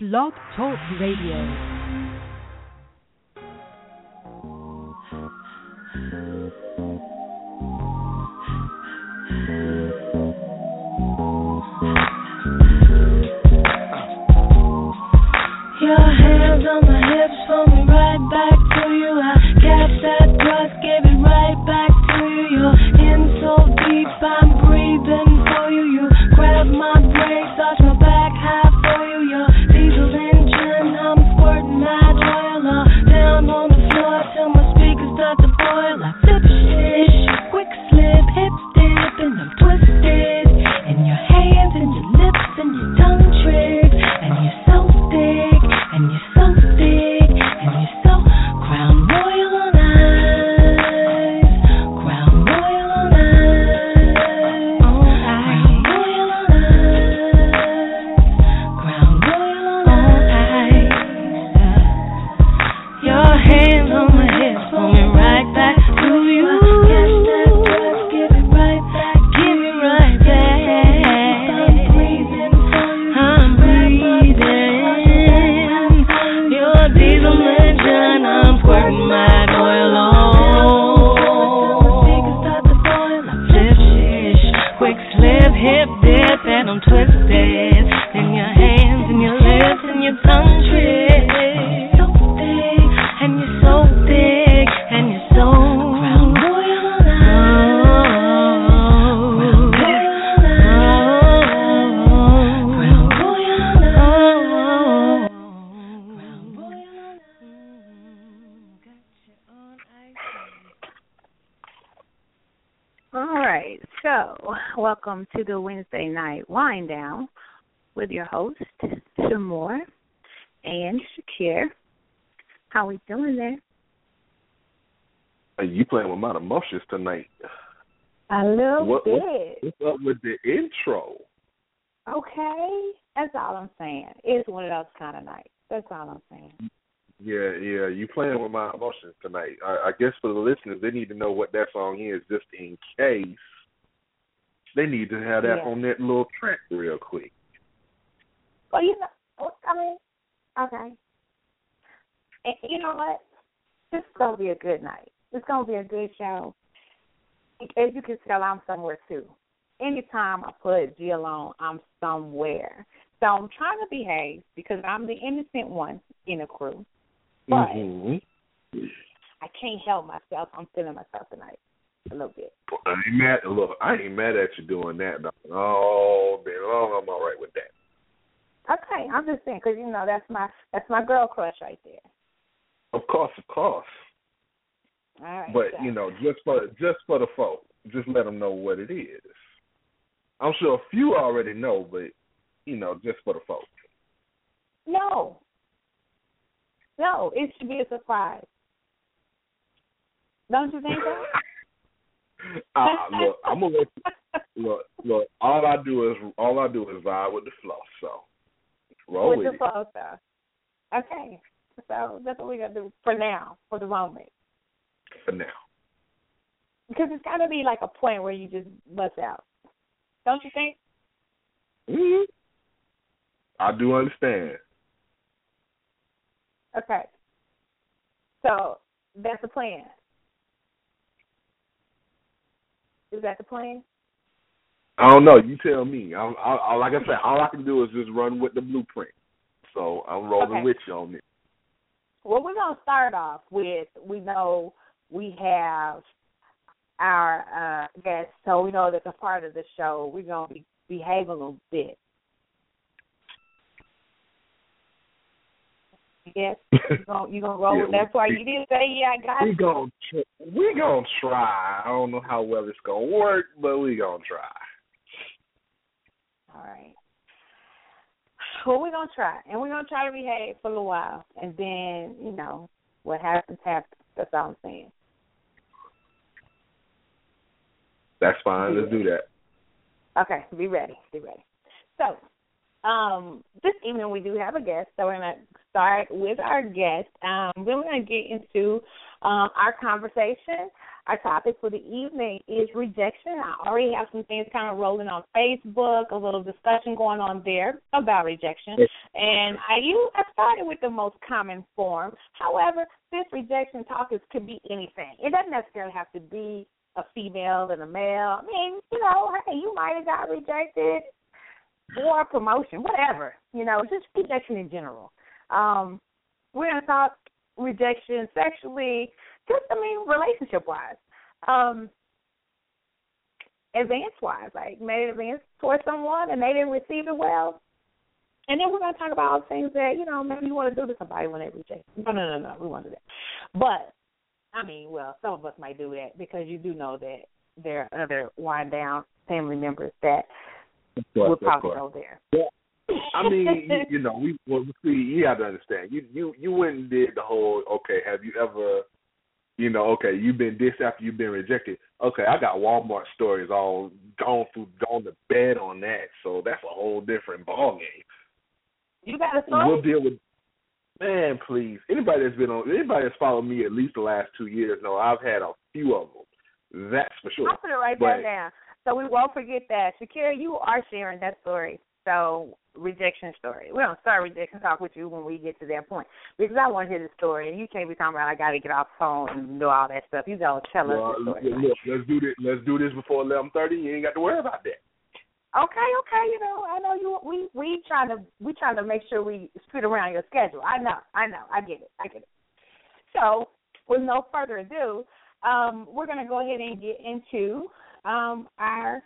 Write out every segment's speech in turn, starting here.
Blog Talk Radio. With your host, Sh' Moore and Shakir. How we doing there? Hey, you playing with my emotions tonight. A little What- bit. what- What's up with the intro? Okay, that's all I'm saying. It's one of those kind of nights. That's all I'm saying. Yeah, yeah, you playing with my emotions tonight. I, I guess for the listeners, they need to know what that song is, just in case they need to have that Yeah. on that little track real quick. Well, you know, I mean, okay. And you know what? This is gonna be a good night. It's gonna be a good show. As you can tell, I'm somewhere too. Anytime I put Jill on, I'm somewhere. So I'm trying to behave because I'm the innocent one in the crew. But Mhm. I can't help myself. I'm feeling myself tonight a little bit. I ain't mad. Look, I ain't mad at you doing that. Dog. All day long, I'm all right with that. Okay, I'm just saying because you know that's my that's my girl crush right there. Of course, of course. All right. But so- you know, just for just for the folk, just let them know what it is. I'm sure a few already know, but you know, just for the folk. No. No, it should be a surprise. Don't you think so? uh, look, I'm gonna let you, look. Look, all I do is all I do is ride with the flow. So roll With with, the it flow stuff. Okay. So that's what we're gonna do for now, for the moment. for now. Because it's gotta be like a point where you just bust out. Don't you think? hmm I do understand. Okay. So that's the plan. Is that the plan? I don't know. You tell me. I'm, I, I, like I said, all I can do is just run with the blueprint. So I'm rolling Okay. with you on it. Well, we're gonna start off with we know we have our uh guests, so we know that's a part of the show. We're gonna be behave a little bit. Yes, you gonna you gonna roll Yeah, with that part? You didn't say yeah, I got we you. gonna we gonna try. I don't know how well it's gonna work, but we gonna try. All right. Well, we're gonna try, and we're gonna try to behave for a little while, and then you know what happens happens. That's all I'm saying. That's fine. Let's do that. Okay, be ready. Be ready. So, um, this evening we do have a guest, so we're gonna start with our guest. Um, then we're gonna get into um, our conversation. Our topic for the evening is rejection. I already have some things kind of rolling on Facebook, a little discussion going on there about rejection. And I you I started with the most common form. However, this rejection talk is could be anything. It doesn't necessarily have to be a female and a male. I mean, you know, hey, you might have got rejected or a promotion, whatever. You know, just rejection in general. Um, we're gonna talk rejection sexually, just I mean relationship wise, um, advance wise, like made an advance towards someone and they didn't receive it well. And then we're gonna talk about things that you know maybe you want to do to somebody when they reject. No, no, no, no, we want to do that. But I mean, well, some of us might do that because you do know that there are other Wine Down family members that course, would probably go there. Yeah. I mean, you, you know, we well, see, you have to understand. You you you went and did the whole. Okay, have you ever, you know, okay, you've been this after you've been rejected. Okay, I got Walmart stories all gone through, gone to bed on that. So that's a whole different ball game. You got a story? We'll deal with. Man, please. Anybody that's been on, anybody that's followed me at least the last two years know I've had a few of them. That's for sure. I'll put it right But- there now. So we won't forget that. Shakir, you are sharing that story. So rejection story. We're gonna start rejection talk with you when we get to that point. Because I want to hear the story and you can't be talking about I gotta get off the phone and do all that stuff. You gotta tell Well, us the story. look, let's do this. Let's do this before eleven thirty. You ain't got to worry about that. Okay, okay, you know, I know you we we trying to we trying to make sure we fit around your schedule. I know, I know, I get it, I get it. So with no further ado, um, we're gonna go ahead and get into um our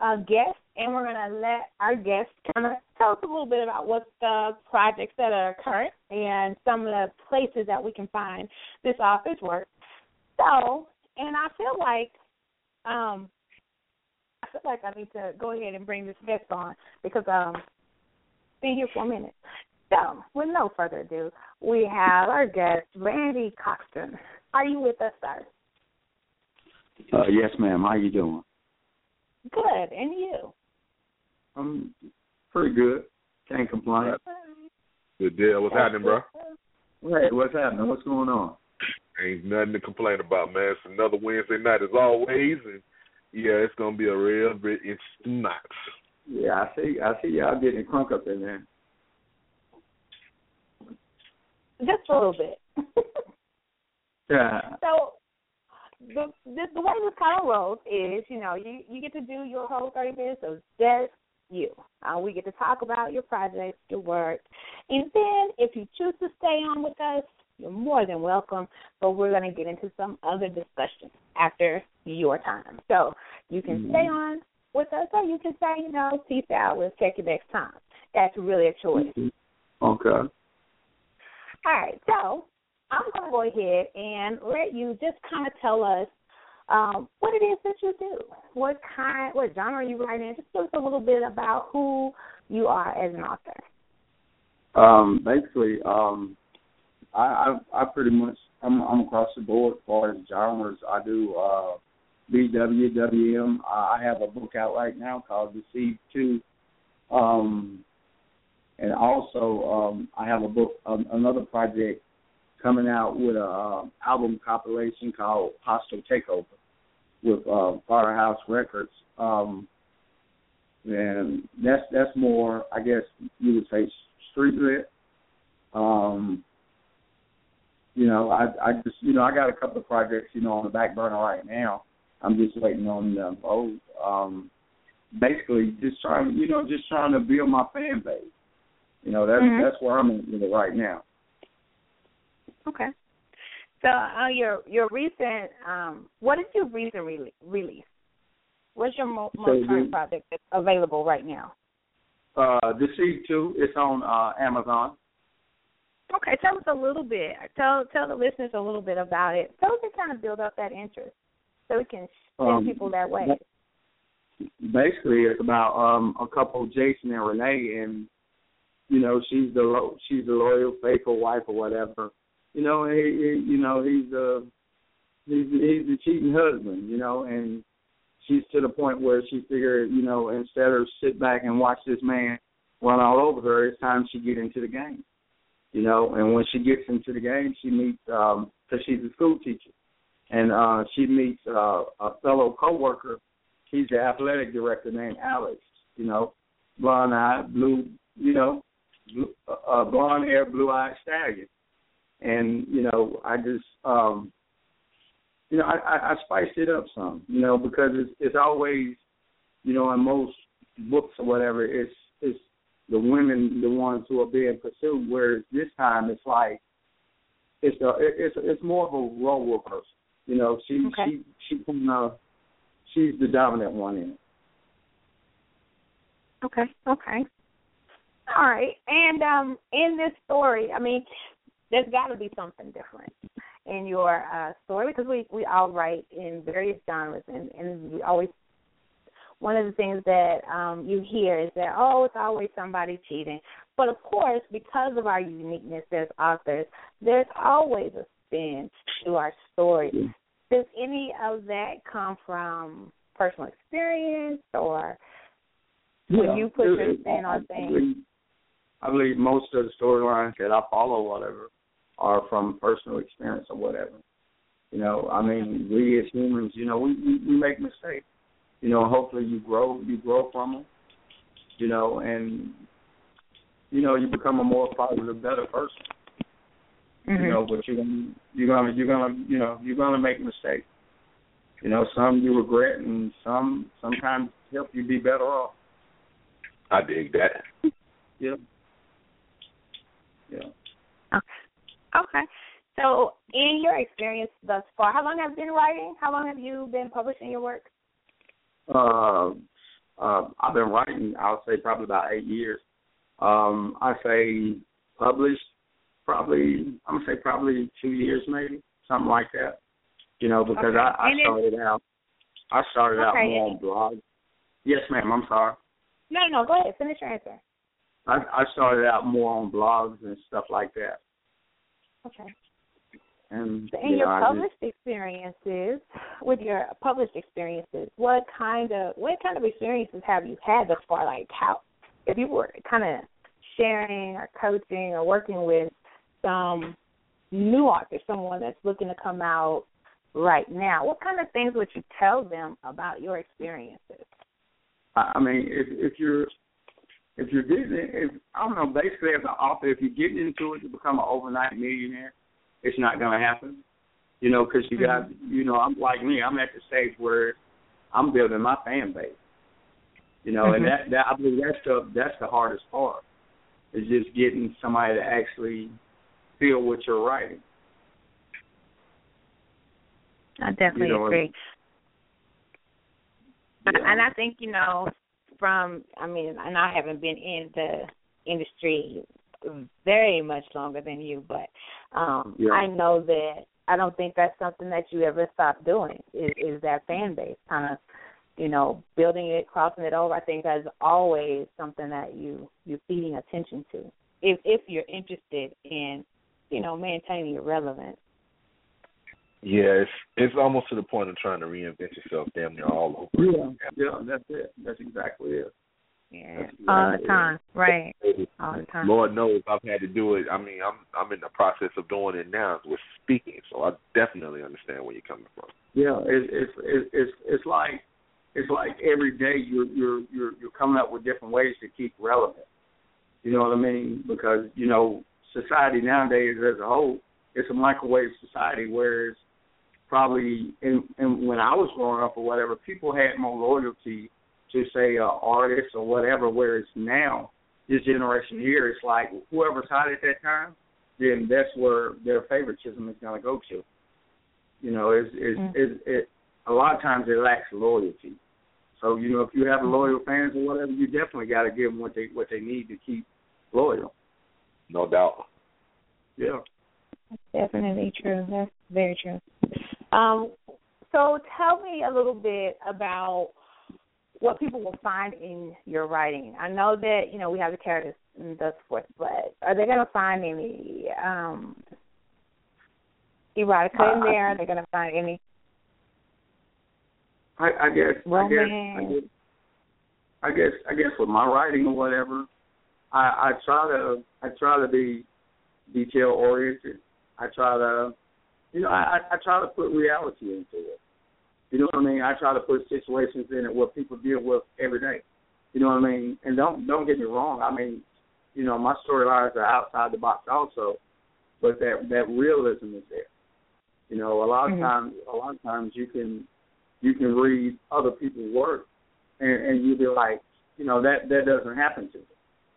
uh guest and we're gonna let our guest kinda tell us a little bit about what the projects that are current and some of the places that we can find this author's work. So and I feel like um I feel like I need to go ahead and bring this guest on because um been here for a minute. So, with no further ado, we have our guest, Randy Coxton. Are you with us, sir? Uh, yes, ma'am. How are you doing? Good, and you? I'm pretty good. Can't complain. Good deal. What's happening, bro? Hey, what's happening? What's going on? Ain't nothing to complain about, man. It's another Wednesday night as always, and yeah, it's gonna be a real bit interesting night. Yeah, I see. I see y'all getting crunk up in there. Just a little bit. Yeah. so, the, the the way this kind of rolls is, you know, you you get to do your whole thirty minutes of just you. Uh, we get to talk about your projects, your work, and then if you choose to stay on with us, you're more than welcome. But we're going to get into some other discussion after your time. So you can Mhm. stay on with us, or you can say, you know, peace out. We'll check you next time. That's really a choice. Okay. All right, so I'm going to go ahead and let you just kind of tell us um, what it is that you do, what kind, what genre are you write in. Just tell us a little bit about who you are as an author. Um, basically, um, I, I I pretty much I'm I'm across the board as far as genres. I do uh, BW, WM. I have a book out right now called Deceived Two. Um, and also um, I have a book, um, another project coming out with a uh, album compilation called Hostile Takeover with uh, Firehouse Records. Um, and that's that's more, I guess you would say, street lit. Um, you know, I I just you know I got a couple of projects you know on the back burner right now. I'm just waiting on them. Oh, um, basically just trying you know just trying to build my fan base. You know that's Mhm. that's where I'm at it right now. Okay. So uh, your your recent um, what is your recent re- release? What's your mo- most So current project that's available right now? Uh, Deceived Two, it's on uh, Amazon. Okay, tell us a little bit. Tell tell the listeners a little bit about it, so we can kind of build up that interest, so we can send Um, people that way. basically it's about um a couple Jason and Renee and you know she's the lo- she's the loyal faithful wife or whatever you know he, he you know he's the he's he's the cheating husband you know and she's to the point where she figured you know instead of sit back and watch this man run all over her it's time she get into the game you know and when she gets into the game she meets um because she's a school teacher and uh, she meets uh, a fellow coworker. He's the athletic director named Alex. You know, blonde eye, blue. You know, blue, uh, blonde hair, blue eyed stallion. And you know, I just um, you know, I, I, I spiced it up some. You know, because it's it's always, you know, in most books or whatever, it's it's the women the ones who are being pursued. Whereas this time it's like it's a it's it's more of a role reversal. You know, she Okay. she she she's the dominant one in it. Okay, okay. All right. And um in this story, I mean, there's got to be something different in your uh story because we we all write in various genres and and we always one of the things that um you hear is that oh it's always somebody cheating. But of course because of our uniqueness as authors there's always a spin to our story. Does any of that come from personal experience or when you put your spin on things. I believe most of the storylines that I follow, whatever, are from personal experience or whatever. You know, I mean, we as humans, you know, we we, we make mistakes. You know, hopefully you grow, you grow from them. You know, and you know you become a more positive, better person. Mm-hmm. You know, but you're gonna you're gonna you're gonna you know you're gonna make mistakes. You know, some you regret, and some sometimes help you be better off. I dig that. Yeah. Yeah. Okay. So, in your experience thus far, how long have you been writing? How long have you been publishing your work? Uh, uh, I've been writing. I'll say probably about eight years. Um, I say published probably. I'm gonna say probably two years, maybe something like that. You know, because Okay. I, I started out. I started out Okay. more on blogs. Yes, ma'am. I'm sorry. No, no, go ahead. Finish your answer. I, I started out more on blogs and stuff like that. Okay. And So in you your know, I just- published experiences, with your published experiences, what kind of what kind of experiences have you had thus far? Like how, if you were kind of sharing or coaching or working with some new author, someone that's looking to come out right now, what kind of things would you tell them about your experiences? I I mean, if if you're if you're getting if I don't know, basically as an author, if you're getting into it to become an overnight millionaire, it's not going to happen. You know, because you got you know, I'm like me. I'm at the stage where I'm building my fan base. You know, and Mhm. that that I believe that's the that's the hardest part is just getting somebody to actually feel what you're writing. I definitely You know, agree. Yeah. And I think, you know, from I mean, and I haven't been in the industry very much longer than you, but um Yeah. I know that I don't think that's something that you ever stop doing is, is that fan base kind of you know building it crossing it over i think that's always something that you you're feeding attention to if if you're interested in you know maintaining your relevance Yeah, it's it's almost to the point of trying to reinvent yourself damn near all over. Yeah, yeah, that's it. That's exactly it. yeah That's all the exactly time right all the time Lord knows I've had to do it. I mean, I'm I'm in the process of doing it now with speaking, so I definitely understand where you're coming from. Yeah, it's it's it's it's it's like it's like every day you're you're you're you're coming up with different ways to keep relevant. You know what I mean? Because you know society nowadays as a whole, it's a microwave society. Whereas probably in, in when I was growing up or whatever, people had more loyalty to say uh, artists or whatever. Whereas now, this generation here, it's like whoever's hot at that time, then that's where their favoritism is going to go to. You know, it's it's, Mm. it's it a lot of times it lacks loyalty. So you know, if you have loyal fans or whatever, you definitely got to give them what they what they need to keep loyal. No doubt. Yeah. That's definitely true. That's very true. Um, so tell me a little bit about what people will find in your writing. I know that you know we have the characters and thus forth, but are they going to find any um, erotica in Uh, there? Are they going to find any? I, I guess I guess I Romance. guess I guess I guess with my writing or whatever, I, I try to I try to be detail oriented. I try to you know, I, I try to put reality into it. You know what I mean? I try to put situations in it where people deal with every day. You know what I mean? And don't don't get me wrong. I mean, you know, my storylines are outside the box also, but that that realism is there. You know, a lot of Mhm. times, a lot of times you can you can read other people's work, and, and you be like, you know, that that doesn't happen to me.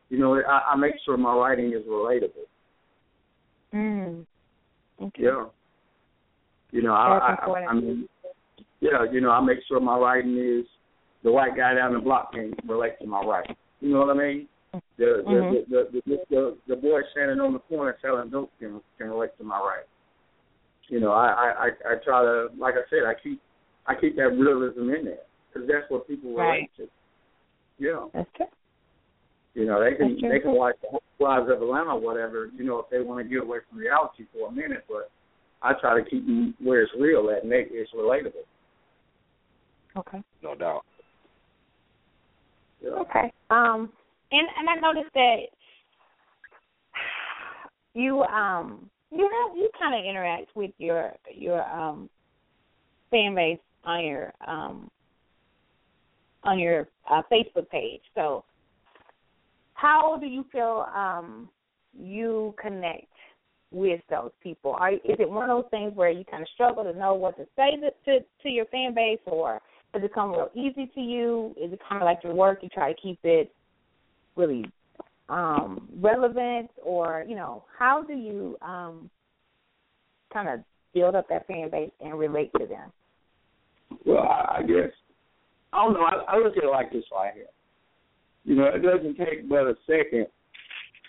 You know, I, I make sure my writing is relatable. Mm. Okay. Yeah. You know, I, I. I mean, yeah, you know, I make sure my writing is the white guy down the block can relate to my writing. You know what I mean? The the, Mhm. the, the, the the the boy standing on the corner selling dope can can relate to my writing. You know, I I I, try to, like I said, I keep I keep that realism in there because that's what people relate to. Yeah. That's true. You know, they can they can watch the Housewives of Atlanta or whatever, you know, if they want to get away from reality for a minute, but I try to keep them where it's real at and make it's relatable. Okay. No doubt. Yeah. Okay. Um, and and I noticed that you um you have you kind of interact with your your um fan base on your um on your uh, Facebook page. So, how do you feel um you connect with those people? Are is it one of those things where you kind of struggle to know what to say to to, to your fan base, or does it come real easy to you? Is it kind of like your work? You try to keep it really um, relevant, or you know, how do you um, kind of build up that fan base and relate to them? Well, I, guess I don't know. I, I look at it like this right here. You know, it doesn't take but a second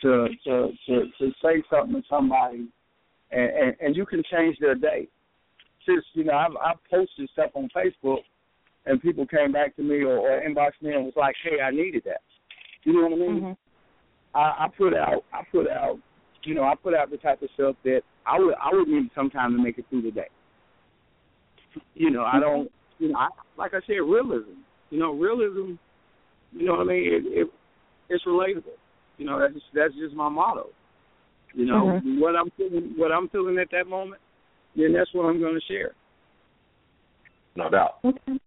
to to to, to say something to somebody, and, and and you can change their day. Just you know, I've I've posted stuff on Facebook, and people came back to me or, or inboxed me and was like, "Hey, I needed that." You know what I mean? Mm-hmm. I, I put out I put out you know I put out the type of stuff that I would I would need some time to make it through the day. You know I don't you know I, like I said realism. You know realism. You know what I mean? It, it it's relatable. You know that's that's just my motto. You know Mhm. what I'm feeling what I'm feeling at that moment. Then that's what I'm going to share. No doubt. Okay.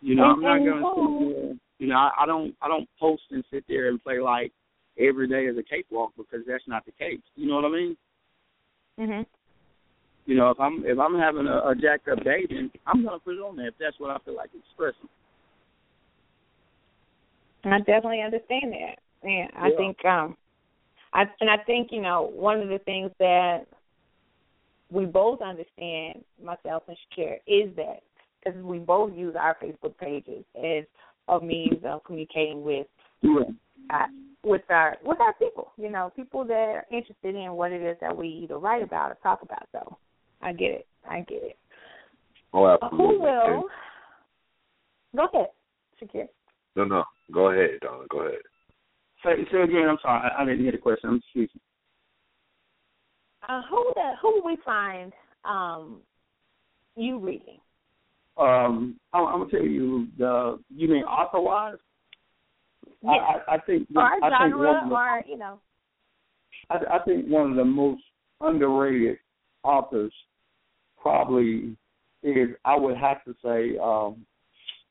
You know, I'm not gonna sit there. You know, I, I don't I don't post and sit there and play like every day is a cakewalk because that's not the case. You know what I mean? Mhm. You know, if I'm if I'm having a, a jacked up day, then I'm gonna put it on there if that's what I feel like expressing. I definitely understand that. And I Yeah. think um I and I think, you know, one of the things that we both understand, myself and Shakir, is that because we both use our Facebook pages as a means of communicating with Yeah. uh, with our with our people, you know, people that are interested in what it is that we either write about or talk about. So I get it. I get it. Oh, absolutely. Who will go ahead, Shakir. No, no. Go ahead, Don. Go ahead. Say say again. I'm sorry. I, I didn't hear the question. I'm excuse me. Uh, who the, who will we find um, you reading? Um, I'm, I'm gonna tell you the. You mean author wise? I, Yes. I, I think. or I think one genre, of the, or you know. I, I think one of the most underrated authors probably is I would have to say, um,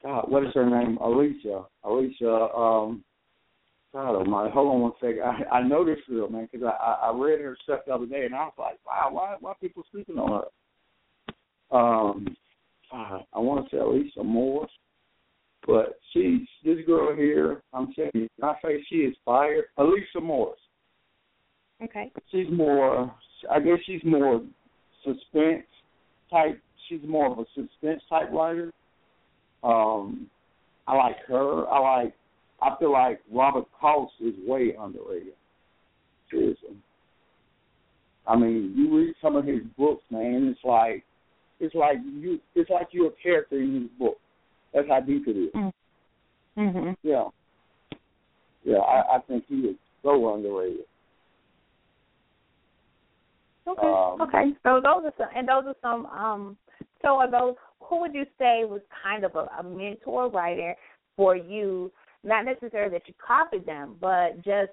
God, what is her name? Alicia. Alicia. Um, God Almighty. Hold on one second. I, I know this girl, man, because I, I read her stuff the other day, and I was like, wow, why why people sleeping on her? Um, uh, I want to say Alicia Moore, but she's this girl here. I'm telling you, I say she is fired. Alicia Morris Okay. she's more I guess she's more suspense type she's more of a suspense type writer. Um I like her. I like I feel like Robert Cost is way underrated. Seriously. I mean, you read some of his books, man, it's like it's like you it's like you're a character in his book. That's how deep it is. Mhm. Yeah. Yeah, I, I think he is so underrated. Okay. Um, okay. So those are some, and those are some. Um, so are those? Who would you say was kind of a, a mentor writer for you? Not necessarily that you copied them, but just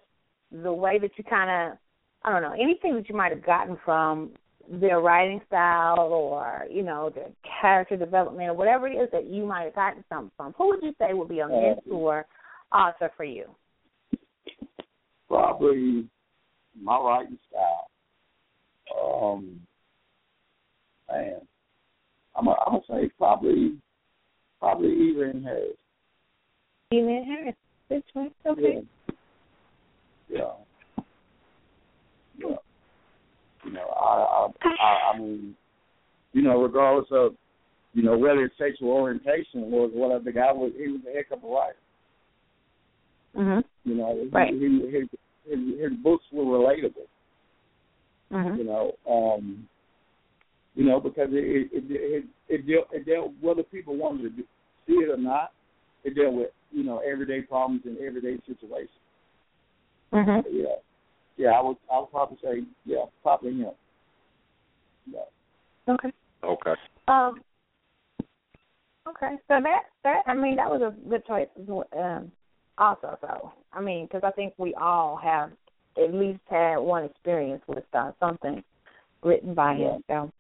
the way that you kind of, I don't know, anything that you might have gotten from their writing style or you know their character development or whatever it is that you might have gotten something from, who would you say would be a mentor author for you? Probably my writing style. Um, man, I'm gonna say probably probably Evelyn Harris. Evelyn Harris. This one, okay. Yeah. yeah. yeah. You know, I, I I I mean, you know, regardless of you know whether it's sexual orientation was whatever, the guy was he was a heck of a writer. Mhm. You know, right. he, his, his his books were relatable. Mm-hmm. You know, um, you know because it it it it, dealt, it dealt whether people wanted to see it or not. It dealt with you know everyday problems and everyday situations. Mhm. Yeah, yeah. I would I would probably say yeah, probably him. Yeah. Okay. Okay. Um. Okay, so that that I mean that was a good choice. Um, also, so I mean because I think we all have at least had one experience with uh, something written by yeah. him. So.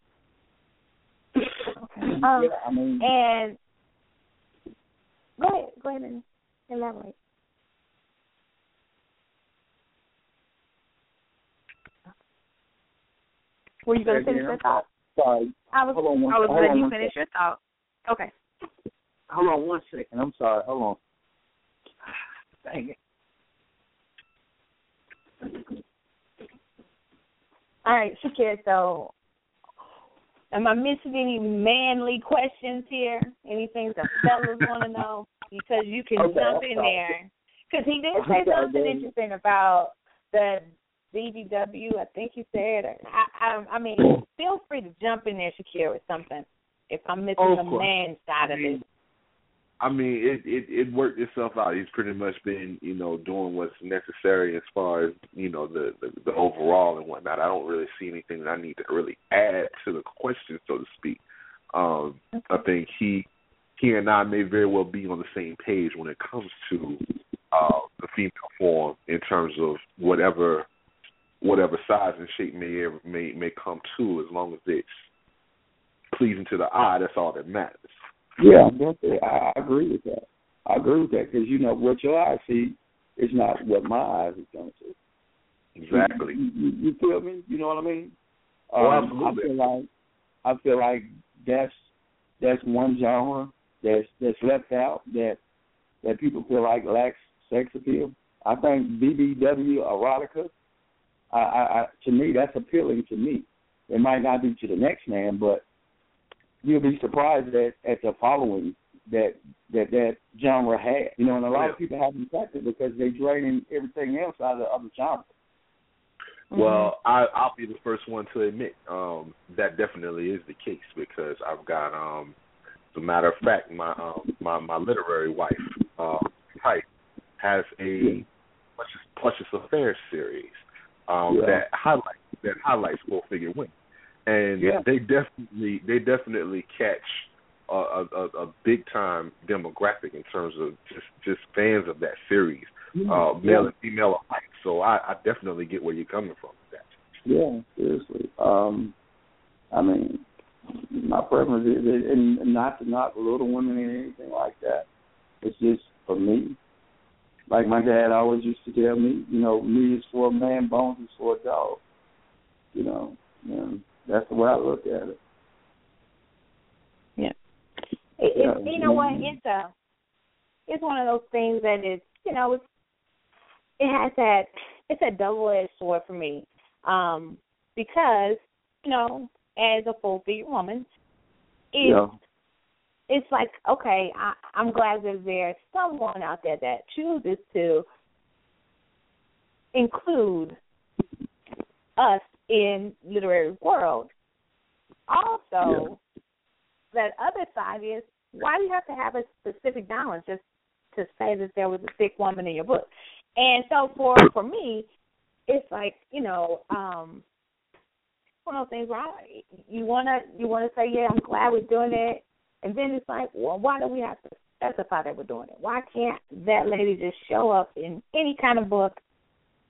Um, yeah, I mean, and go ahead, go ahead and elaborate. Were you going to finish your thought? Sorry. I was. Hold on one, I was letting you finish your thought. Okay. Hold on one second. I'm sorry. Hold on. Dang it. All right, Shakir. So, am I missing any manly questions here? Anything the fellas want to know? Because you can Okay, jump in there. Because he did say something interesting about the BBW. I think he said. I, I, I mean, feel free to jump in there, Shakir, with something. If I'm missing Oh, the man side of it. I mean, it, it it worked itself out. He's pretty much been, you know, doing what's necessary as far as you know the, the the overall and whatnot. I don't really see anything that I need to really add to the question, so to speak. Um, I think he he and I may very well be on the same page when it comes to uh, the female form in terms of whatever whatever size and shape may ever, may may come to, as long as it's pleasing to the eye. That's all that matters. Yeah, definitely. I, I agree with that. I agree with that because you know what your eyes see is not what my eyes is going to. Exactly. You, you, you feel me? You know what I mean? Oh, Um, absolutely. I feel like I feel like that's that's one genre that's that's left out that that people feel like lacks sex appeal. I think BBW erotica. I, I, I to me that's appealing to me. It might not be to the next man, but you'll be surprised at at the following that that that genre had. You know, and a lot Yeah. of people haven't touched it because they're draining everything else out of the other genre. Well, I, I'll be the first one to admit um, that definitely is the case because I've got, um, as a matter of fact, my um, my my literary wife, Pipe, has a Precious, Precious Affairs series um, Yeah. that highlights that highlights full figure women, and Yeah. they definitely they definitely catch a, a, a big time demographic in terms of just just fans of that series uh, male and female alike. So I, I definitely get where you're coming from with that. Yeah, seriously. Um, I mean, my preference is, and not to knock little women or anything like that. It's just for me. Like my dad always used to tell me, you know, me is for a man, bones is for a dog. You know, and that's the way I look at it. It, it, Yeah. you know what? It's a it's one of those things that is you know it's it has that it's a double edged sword for me um because you know as a full figure woman it's Yeah. it's like okay I, I'm glad that there's someone out there that chooses to include us in literary world. Also, that other side is why do you have to have a specific knowledge just to say that there was a sick woman in your book? And so for for me, it's like you know, um, one of those things where I, you wanna you wanna say yeah, I'm glad we're doing it, and then it's like, well, why do we have to specify that we're doing it? Why can't that lady just show up in any kind of book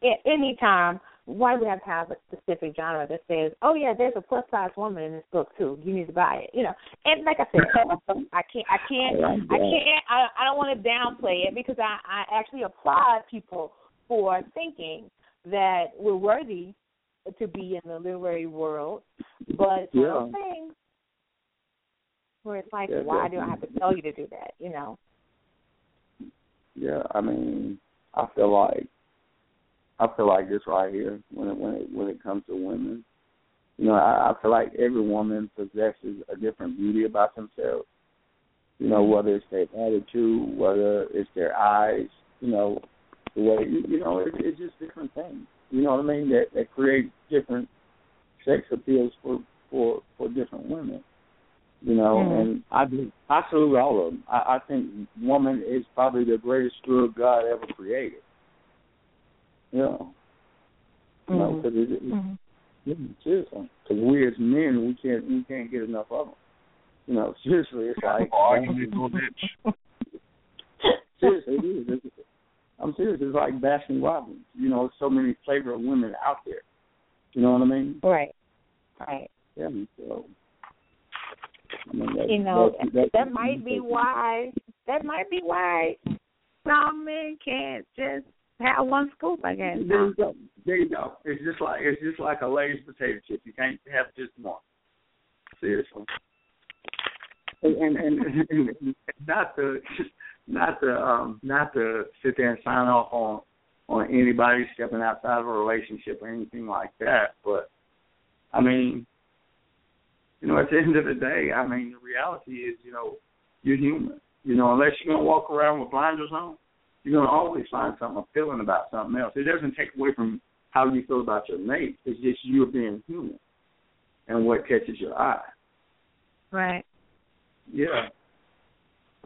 at any time why do we have to have a specific genre that says, "Oh yeah, there's a plus size woman in this book too. You need to buy it." You know, and like I said, I can't, I can't, I, I can't, I, I don't want to downplay it because I, I actually applaud people for thinking that we're worthy to be in the literary world, but yeah. those things where it's like, Yeah, why do I have to tell you to do that? You know? Yeah, I mean, I feel like I feel like this right here when it when it when it comes to women. You know, I, I feel like every woman possesses a different beauty about themselves. You know, whether it's their attitude, whether it's their eyes, you know, the way you, you know, it, it's just different things. You know what I mean? That that create different sex appeals for for for different women. You know, Mhm. and I do I salute all of them. I, I think woman is probably the greatest tool God ever created. You know, you know, Mhm. because it, it, Mm-hmm. yeah, seriously, because we as men we can't we can't get enough of them. You know, seriously, it's like Argument on bitch. seriously, it is. It's, I'm serious. It's like Baskin Robbins. You know, so many flavor of women out there. You know what I mean? Right. Right. Yeah. So, I mean, that, you know that, that, that, might be why that might be why some men can't just have one scoop i guess There you go. There you go. It's just like it's just like a Lay's potato chip. You can't have just one. Seriously. And and, and, and, and not to not to um not to sit there and sign off on on anybody stepping outside of a relationship or anything like that, but I mean, you know, at the end of the day, I mean, the reality is, you know, you're human. You know, unless you're gonna walk around with blinders on, you're gonna always find something appealing about something else. It doesn't take away from how you feel about your mate. It's just you being human and what catches your eye. right Yeah.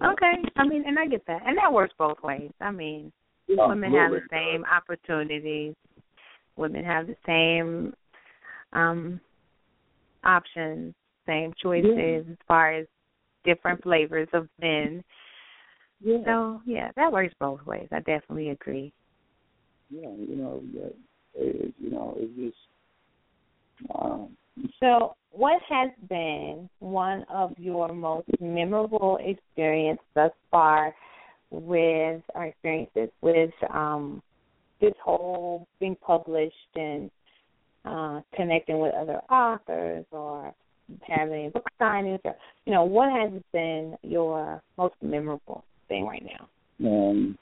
okay i mean and i get that and that works both ways i mean women have the same opportunities women have the same um options same choices as far as different flavors of men Yeah. so yeah that works both ways i definitely agree Yeah, you know, that it, you know, it's just um So, what has been one of your most memorable experiences thus far with our experiences with um, this whole being published and uh, connecting with other authors or having book signings? Or, you know, what has been your most memorable thing right now? and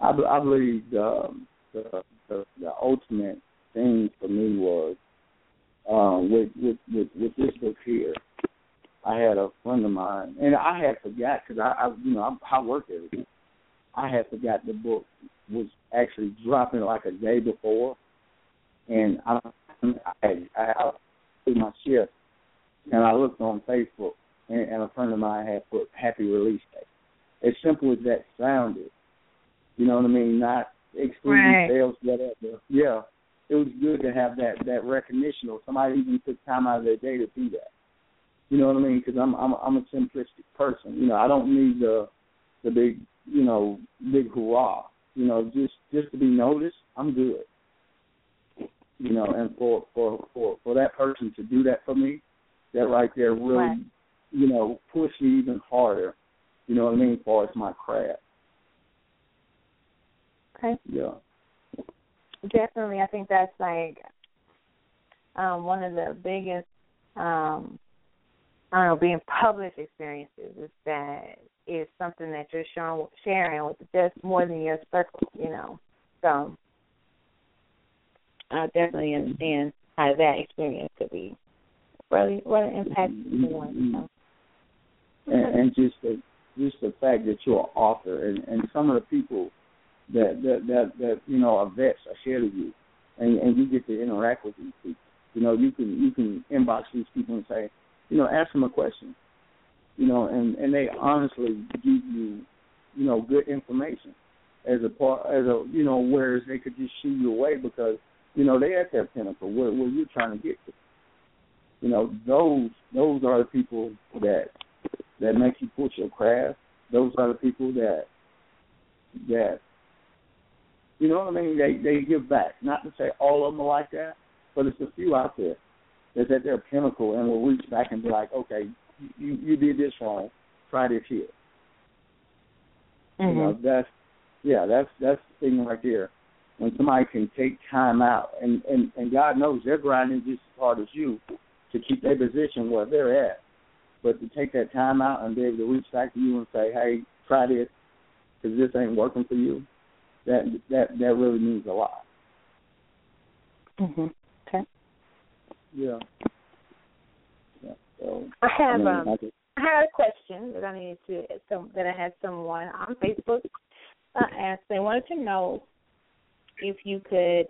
I, I believe the, the the the ultimate thing for me was um, with, with with with this book here. I had a friend of mine, and I had forgot because I, I you know I, I work every day. I had forgot the book was actually dropping like a day before, and I I I, I did my shift, and I looked on Facebook, and, and a friend of mine had put happy release day. As simple as that sounded, you know what I mean? Not excluding Right. sales, whatever. Yeah, it was good to have that that recognition, or somebody even took time out of their day to do that. You know what I mean? Because I'm I'm I'm a simplistic person. You know, I don't need the the big you know big hurrah. You know, just just to be noticed, I'm good. You know, and for for for for that person to do that for me, that right there really, Right. you know, pushed me even harder. You know what I mean? As far as my craft. Okay. Yeah. Definitely, I think that's like um, one of the biggest, um, I don't know, being published experiences is that is something that you're showing, sharing with just more than your circle, you know. So I definitely understand how that experience could be really, really impactful for one. So. and, and just the just the fact that you're an author and, and some of the people that that that, that you know are vets ahead of you and, and you get to interact with these people. You know, you can you can inbox these people and say, you know, ask them a question. You know, and, and they honestly give you, you know, good information as a part as a you know, whereas they could just shoot you away because, you know, they at that pinnacle where where you're trying to get to. You know, those those are the people that that make you push your craft. Those are the people that that You know what I mean? They they give back. Not to say all of them are like that, but it's a few out there that's at their pinnacle and will reach back and be like, okay, you you did this wrong, try this here. Mm-hmm. You know, that's yeah, that's that's the thing right there. When somebody can take time out and and and God knows they're grinding just as hard as you to keep their position where they're at, but to take that time out and be able to reach back to you and say, hey, try this because this ain't working for you, that that that really means a lot. Mhm. Okay. Yeah. Yeah. So I have I mean, um I could- I had a question that I needed to some that I had someone on Facebook uh, ask. They wanted to know if you could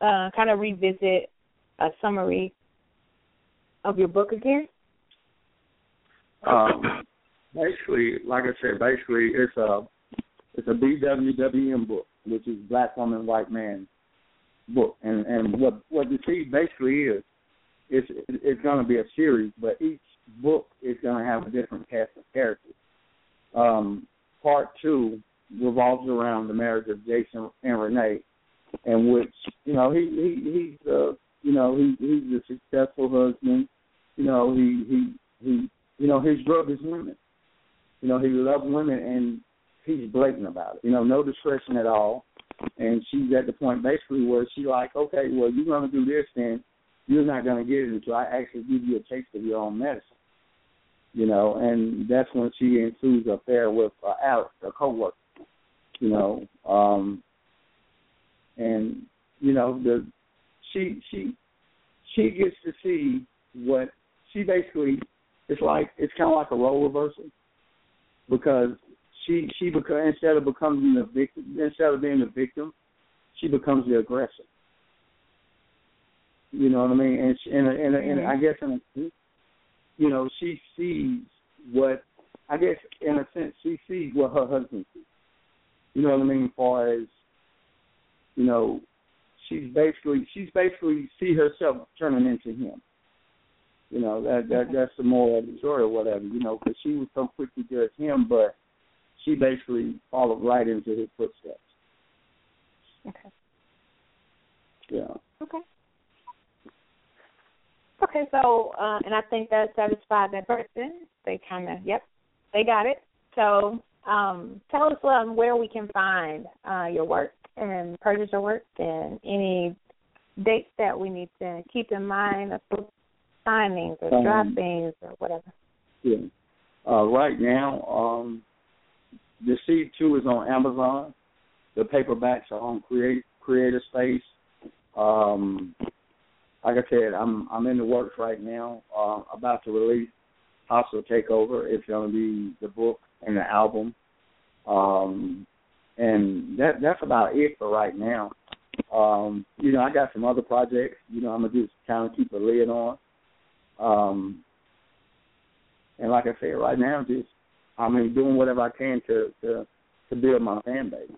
uh, kind of revisit a summary of your book again. Um, basically, like I said, basically it's a it's a BWWM book, which is Black Woman White Man book, and and what what the seed basically is, it's it's going to be a series, but each book is going to have a different cast of characters. Um, part two revolves around the marriage of Jason and Renee, in which you know he he he's uh you know he he's a successful husband, you know he he he you know his drug is women, you know he loves women and he's blatant about it, you know no discretion at all, and she's at the point basically where she like okay well you're gonna do this then you're not gonna get it until I actually give you a taste of your own medicine. You know, and that's when she ensues an affair with uh, Alex, a coworker, you know, um, and you know the she she she gets to see what she basically it's like it's kind of like a role reversal because she she beca- instead of becoming the victim instead of being the victim she becomes the aggressor. You know what I mean? And she, and and, and mm-hmm. I guess in a, you know, she sees what I guess in a sense she sees what her husband sees. You know what I mean? As far as you know, she's basically she's basically see herself turning into him. You know that that that's the moral of the story or whatever. You know, because she was so quick to judge him, but she basically followed right into his footsteps. Okay. Yeah. Okay. Okay, so uh, and I think that satisfied that person. They kind of, yep, they got it. So um, tell us um, where we can find uh, your work and purchase your work, and any dates that we need to keep in mind of book signings or Um, droppings or whatever. Yeah. Uh, right now, um, the C two is on Amazon. The paperbacks are on Create CreateSpace. Um, like I said, I'm I'm in the works right now. Uh, about to release Hostile Takeover. It's going to be the book and the album. Um, and that that's about it for right now. Um, you know, I got some other projects. You know, I'm gonna just kind of keep a lid on. Um, and like I said, right now, just I mean, doing whatever I can to to to build my fan base.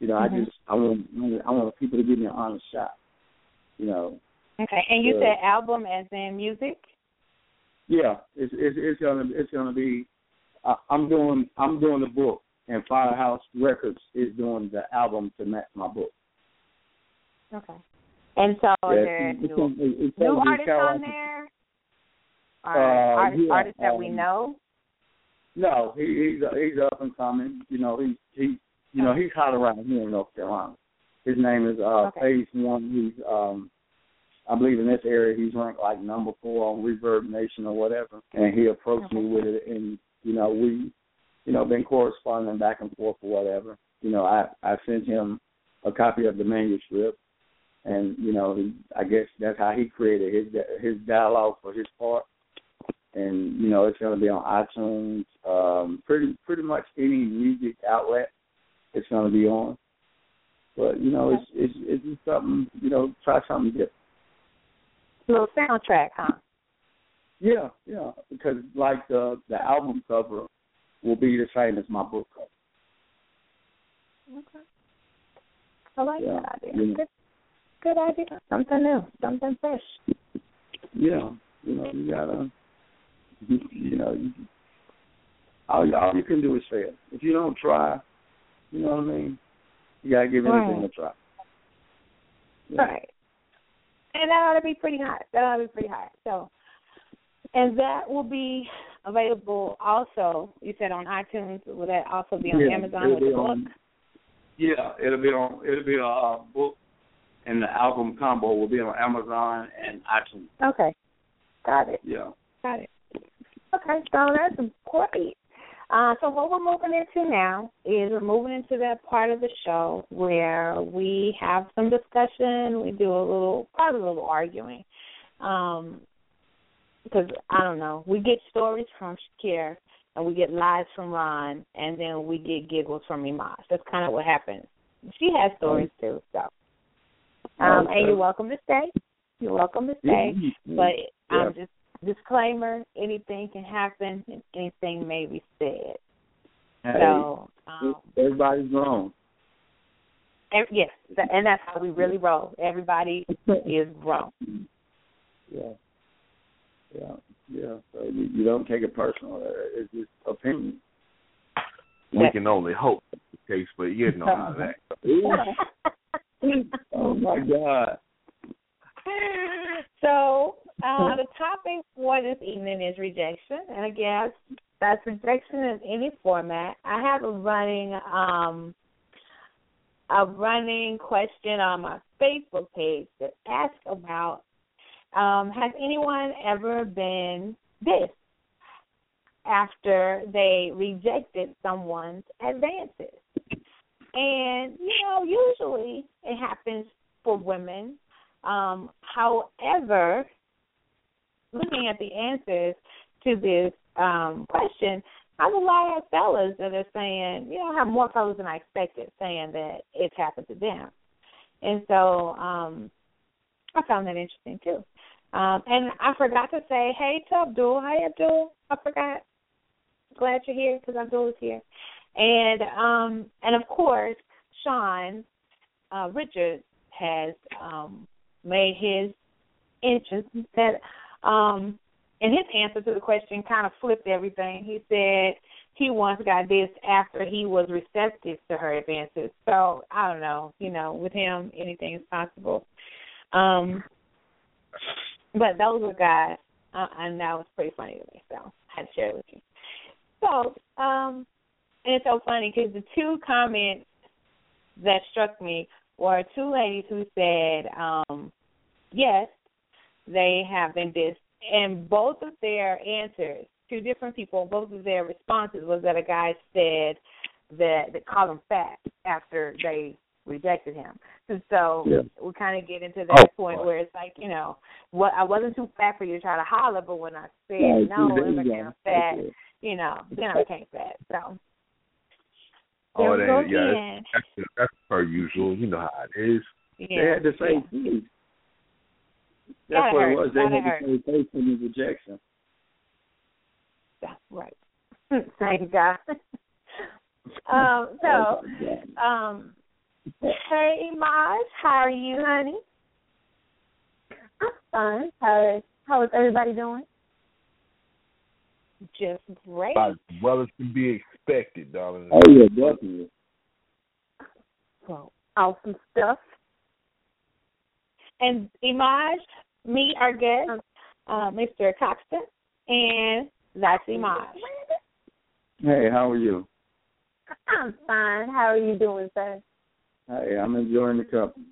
You know, Mhm. I just I want I want people to give me an honest shot. You know, Okay, and you Yeah. said album as in music. yeah, it's it's, it's gonna it's gonna be. I, I'm doing I'm doing the book, and Firehouse Records is doing the album to match my book. Okay. And so Yeah, are there it's- new, it's- it's new artists on there? Or Uh, artists, yeah, artists that we um, know? No, he, he's he's up and coming. You know, he he you know he's hot around here in North Carolina. His name is uh Okay. Phase One. He's um I believe in this area he's ranked like number four on ReverbNation or whatever. And he approached me with it and you know, we you know, been corresponding back and forth or whatever. You know, I I sent him a copy of the manuscript and, you know, he, I guess that's how he created his his dialogue for his part and you know it's going to be on iTunes, um, pretty pretty much any music outlet it's going to be on. But you know, it's it's it's just something you know, try something different. Little soundtrack, huh? Yeah, yeah, because like the the album cover will be the same as my book cover. Okay. I like Yeah, that idea. yeah. Good, good idea. Something new, something fresh. Yeah, you know, you gotta, you, you know, you, all, all you can do is fail. If you don't try, you know what I mean. You gotta give anything Right. a try. Yeah. Right. And that ought to be pretty hot. That ought to be pretty hot. So, and that will be available also. You said on iTunes. Will that also be on Yeah, Amazon with the book? on- Yeah, it'll be on. It'll be a uh, book, and the album combo will be on Amazon and iTunes. Okay. Got it. Yeah. Got it. Okay, so that's great. Uh, so what we're moving into now is we're moving into that part of the show where we have some discussion. We do a little, probably a little arguing, um, because I don't know. We get stories from Shakir and we get lies from Ron, and then we get giggles from Imaj. That's kind of what happens. She has stories too, so. Um, Okay. and you're welcome to stay. You're welcome to stay. Mhm. But Yeah. um, just disclaimer: anything can happen, and anything may be said. Hey, So, um, everybody's wrong. ev- yes, and that's how we really roll. Everybody is wrong. Yeah. Yeah. Yeah. So you, you don't take it personal. Uh, It's just opinion. We Yeah. can only hope that's the case, but you know how that. oh my God. so uh, the topic for this evening is rejection, and guess that's rejection in any format. I have a running um, a running question on my Facebook page that asks about um, has anyone ever been this after they rejected someone's advances? And you know, usually it happens for women. Um, however, looking at the answers to this um, question, I have a lot of fellas that are saying, you know, I have more fellas than I expected saying that it's happened to them. And so um, I found that interesting too. Um, and I forgot to say, hey to Abdul. Hi, Abdul. I forgot. Glad you're here because Abdul is here. And um, and of course, Sean uh, has um, made his entrance that um, and his answer to the question kind of flipped everything. He said he once got this after he was receptive to her advances. So I don't know, you know, with him anything is possible. Um, but those were guys, uh, and that was pretty funny to me. So I had to share it with you. So, um, and it's so funny because the two comments that struck me were two ladies who said, um, yes, they have been dissed, and both of their answers, to different people, both of their responses was that a guy said that that called him fat after they rejected him. And so Yeah. we kind of get into that Oh, point where it's like, you know, what I wasn't too fat for you to try to holler, but when I said Right, no, there it you became go. fat, Okay. you know, then I became fat. So Oh, there we that, go yeah, that's, that's that's per usual. You know how it is. They had the same face. That's what hurt. it was. They Gotta had hurt. the same face in the rejection. That's right. Thank God. um, so, um, hey, Maj, how are you, honey? I'm fine. How how is everybody doing? Just great. As well as can be expected, darling. Oh yeah, definitely. Well, awesome stuff. And Imaj, meet our guest, uh, Mr. Coxton, and that's Imaj. Hey, how are you? I'm fine. How are you doing, sir? Hey, I'm enjoying the company.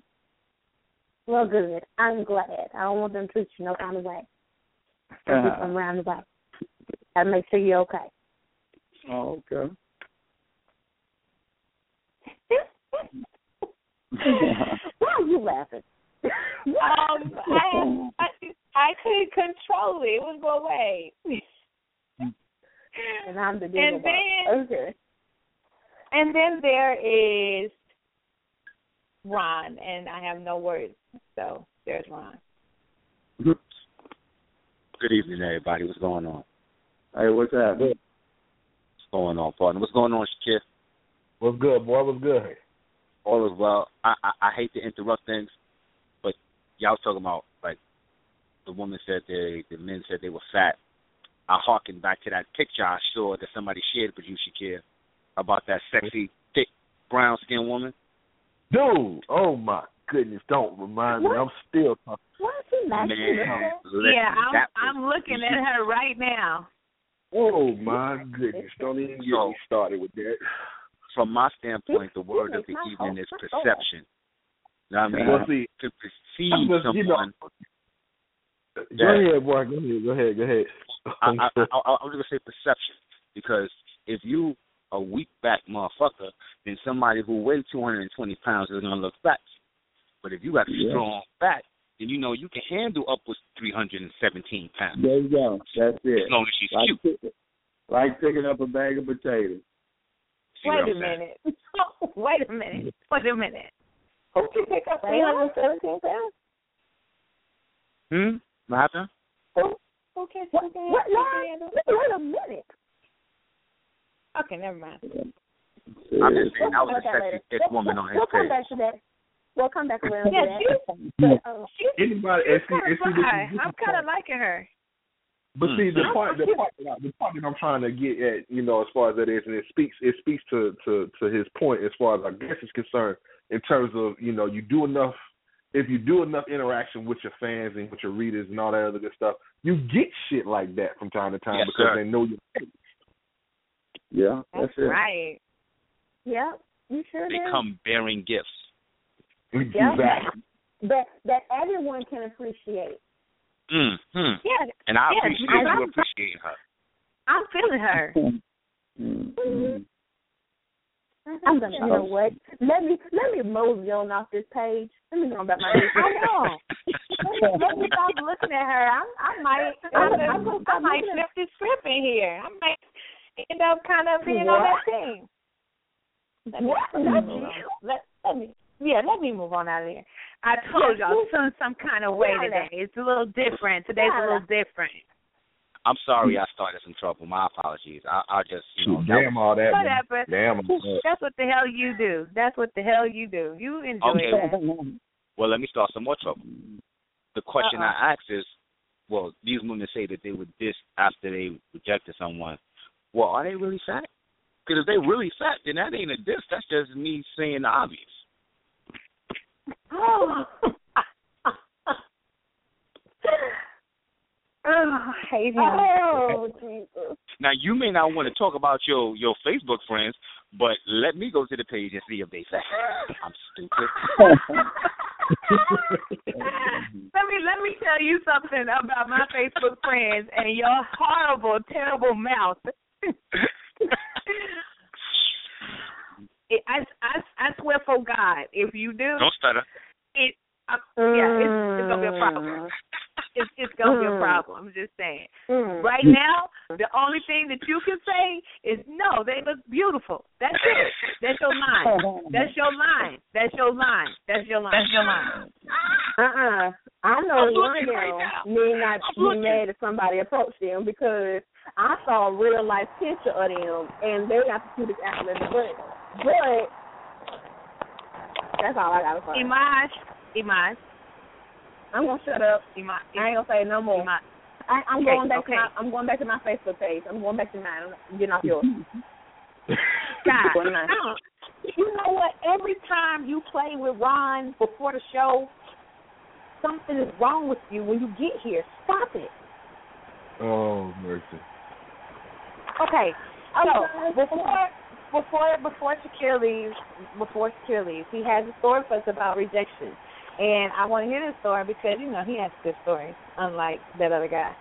Well, good. I'm glad. I don't want them to treat you no kind of way. I'll get them around the way. Gotta make sure you're okay. Oh, okay. Why are you laughing? Um, I, I I couldn't control it. It would go away. and I'm the And then okay. And then there is Ron, and I have no words. So there's Ron. Good evening, everybody. What's going on? Hey, what's happening? What's going on, partner? What's going on, Shakir? What's good, boy? What's good? All is well. I, I I hate to interrupt things, but y'all was talking about like the woman said they the men said they were fat. I harken back to that picture I saw that somebody shared with you, Shakir, about that sexy, thick, brown skinned woman. Dude, oh my goodness, don't remind me. I'm still talking. Why is he laughing? Man, listen, yeah, I'm that I'm looking at her right now. Oh my goodness, don't even get me started with that. From my standpoint, the word of the evening is fault. My fault. perception. You know what I mean? Well, see, to perceive I'm just- you know, someone. Go ahead, boy. Go ahead. Go ahead. Go ahead. I, I, I, I, I was gonna say perception because if you a weak back motherfucker, then somebody who weighs 220 pounds is gonna look fat. But if you got a Yeah. strong back, then you know you can handle upwards 317 pounds There you go. That's it. as long as she's Like, cute. like picking up a bag of potatoes. See Wait a I'm saying? minute. Wait a minute. Wait a minute. Who can pick up 317 pounds? Hmm. What happened? Who? Who can What? who can What? who Lord, can- wait a minute. Okay, never mind. I'm just saying, I We'll was a talk sexy thick We'll- woman on his We'll come page. back to that. We'll come back around Yeah, to that. But, uh, Anybody? And see, and see, this is- I'm kind of liking her. But see, the Mm. part, the part, that I, the part that I'm trying to get at, you know, as far as that is, and it speaks, it speaks to to to his point as far as I guess is concerned, in terms of you know, you do enough. If you do enough interaction with your fans and with your readers and all that other good stuff, you get shit like that from time to time Yes, because sir. they know your face. Yeah, that's, That's it. right. yeah, you sure They do. come bearing gifts. Exactly. That that everyone can appreciate. Mm, hmm. Yeah, And I Yeah, appreciate I- you I'm- appreciating her. I'm feeling her. Mm-hmm. I'm gonna, you know what? Let me let me mosey on off this page. Let me go about my business. I know. Let me stop looking at her. I, I might, I'm- I, I'm I might looking flip this script in here. I might end up kind of being on that team. Let me, What? let me Not move you. on. Let, let me, yeah, let me move on out of here. I told y'all move- some some kind of way today. It's a little different. Today's a little different. I'm sorry I started some trouble. My apologies. I, I just, you know, that Damn all that. Whatever. Damn. That's what the hell you do. That's what the hell you do. You enjoy Okay. that. Well, let me start some more trouble. The question Uh-uh. I ask is, well, these women say that they were diss after they rejected someone. Well, are they really fat? Because if they really fat, then that ain't a diss. That's just me saying the obvious. Oh. oh, I hate him. Oh Jesus! Now, you may not want to talk about your your Facebook friends, but let me go to the page and see if they say I'm stupid. let me let me tell you something about my Facebook friends and your horrible, terrible mouth. It, I, I I swear for God, if you do, Don't stutter. it uh, yeah, it's, it's gonna be a problem. It's it's gonna be a Mm. problem. I'm just saying. Mm. Right now, the only thing that you can say is no, they look beautiful. That's it. That's your line. That's your line. That's your line. That's your line. That's your line. Uh-uh. I know I'm one looking of right them now. need not be mad if somebody approached them because I saw a real life picture of them and they got the cutest apple in the butt. But that's all I gotta say. Imaj, Imaj, I'm gonna shut up. Imaj, I ain't gonna say no more. Imaj. I, I'm Okay, going back okay. to my I'm going back to my Facebook page. I'm going back to mine. I'm getting off yours. God, Well, nice. I don't- you know what? Every time you play with Ron before the show, something is wrong with you when you get here. Stop it. Oh mercy. Okay, I'm so before before before Shakir leaves, before Shakir leaves, he has a story for us about rejection, and I want to hear this story because you know he has good stories, unlike that other guy.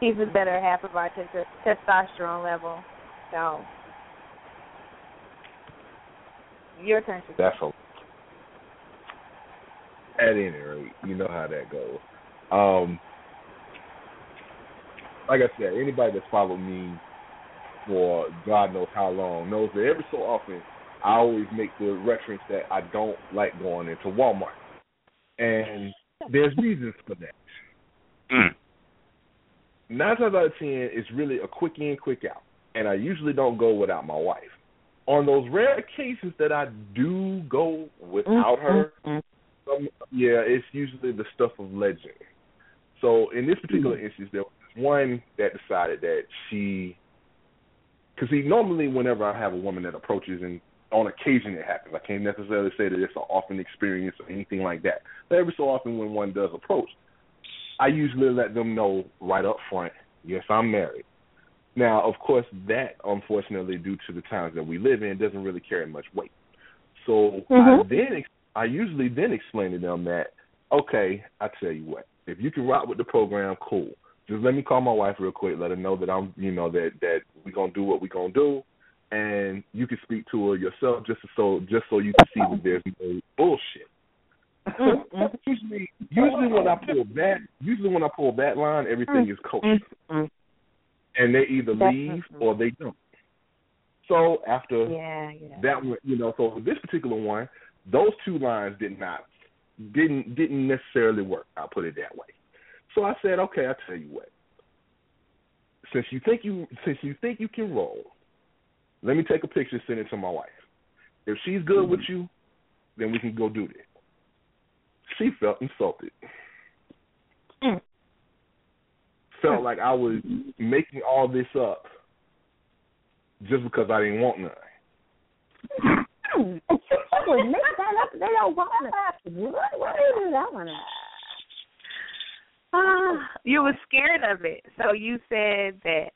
He's the better half of our tes- testosterone level, so your turn. A at any rate, you know how that goes. Um like I said, anybody that's followed me for God knows how long knows that every so often I always make the reference that I don't like going into Walmart. And there's reasons for that. Mm. Nine times out of ten, it's really a quick in, quick out. And I usually don't go without my wife. On those rare occasions that I do go without her, um, yeah, it's usually the stuff of legend. So in this particular instance, there was one that decided that she, because see, normally whenever I have a woman that approaches and on occasion it happens. I can't necessarily say that it's an often experience or anything like that. But every so often when one does approach, I usually let them know right up front, yes, I'm married. Now, of course, that unfortunately, due to the times that we live in, doesn't really carry much weight. So Mm-hmm. I then I usually then explain to them that, okay, I tell you what, if you can rock with the program, cool. Just let me call my wife real quick, let her know that I'm, you know, that that we're gonna do what we're gonna do, and you can speak to her yourself, just so just so you can see that there's no bullshit. Mm-hmm. usually, usually when I pull that, usually when I pull that line, everything is kosher, Mm-hmm. and they either leave or they don't. So after Yeah, yeah. that one, you know, so for this particular one, those two lines did not didn't didn't necessarily work. I'll put it that way. So I said, okay, I'll tell you what. Since you think you since you think you can roll, let me take a picture, send it to my wife. If she's good with you, then we can go do this. She felt insulted. Mm. Felt like I was making all this up just because I didn't want none. I would make that up. They don't want to. What? What is that one? Ah, you were scared of it, so you said that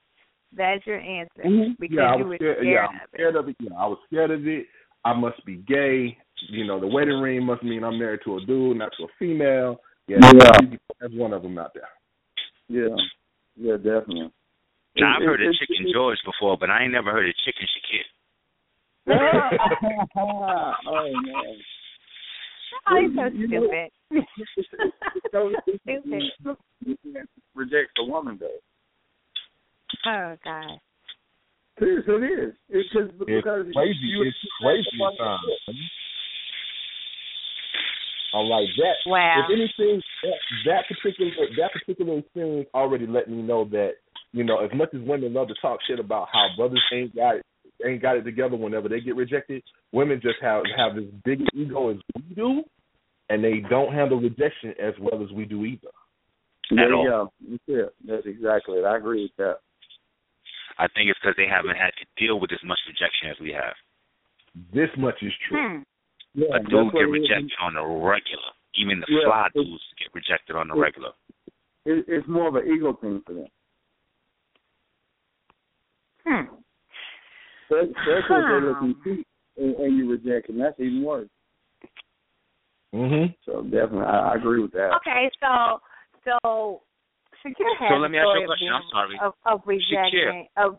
that's your answer mm-hmm. because yeah, I you was were scared. scared Yeah, of I'm it. scared of it. Yeah, I was scared of it. I must be gay. You know, the wedding ring must mean I'm married to a dude, not to a female. Yeah, Yeah. that's one of them out there. Yeah, yeah, definitely. Now, I've It- heard of it- Chicken George before, but I ain't never heard of Chicken Shakir. oh man. Oh, he's so stupid. So, Stupid. rejects a woman though. Oh God. Seriously, it is. It's just because It's because crazy. you- It's crazy at times. I'm like that. Wow. If anything, that, that particular that particular experience already let me know that you know as much as women love to talk shit about how brothers ain't got it, ain't got it together whenever they get rejected, women just have have as big an ego as we do, and they don't handle rejection as well as we do either. There At all. you go. That's it. That's exactly it. I agree with that. I think it's because they haven't had to deal with as much rejection as we have. This much is true. Hmm. Yeah, A dude get it is. rejected on the regular. Even the Yeah, fly it- dudes get rejected on the regular. It, it's more of an ego thing for them. Hmm. That's, that's what they're looking cheap, and, and you reject them. That's even worse. Mhm. So definitely, I, I agree with that. Okay, so so Shakir has So let me a ask story you a question. of I'm sorry. Of, of rejection. Of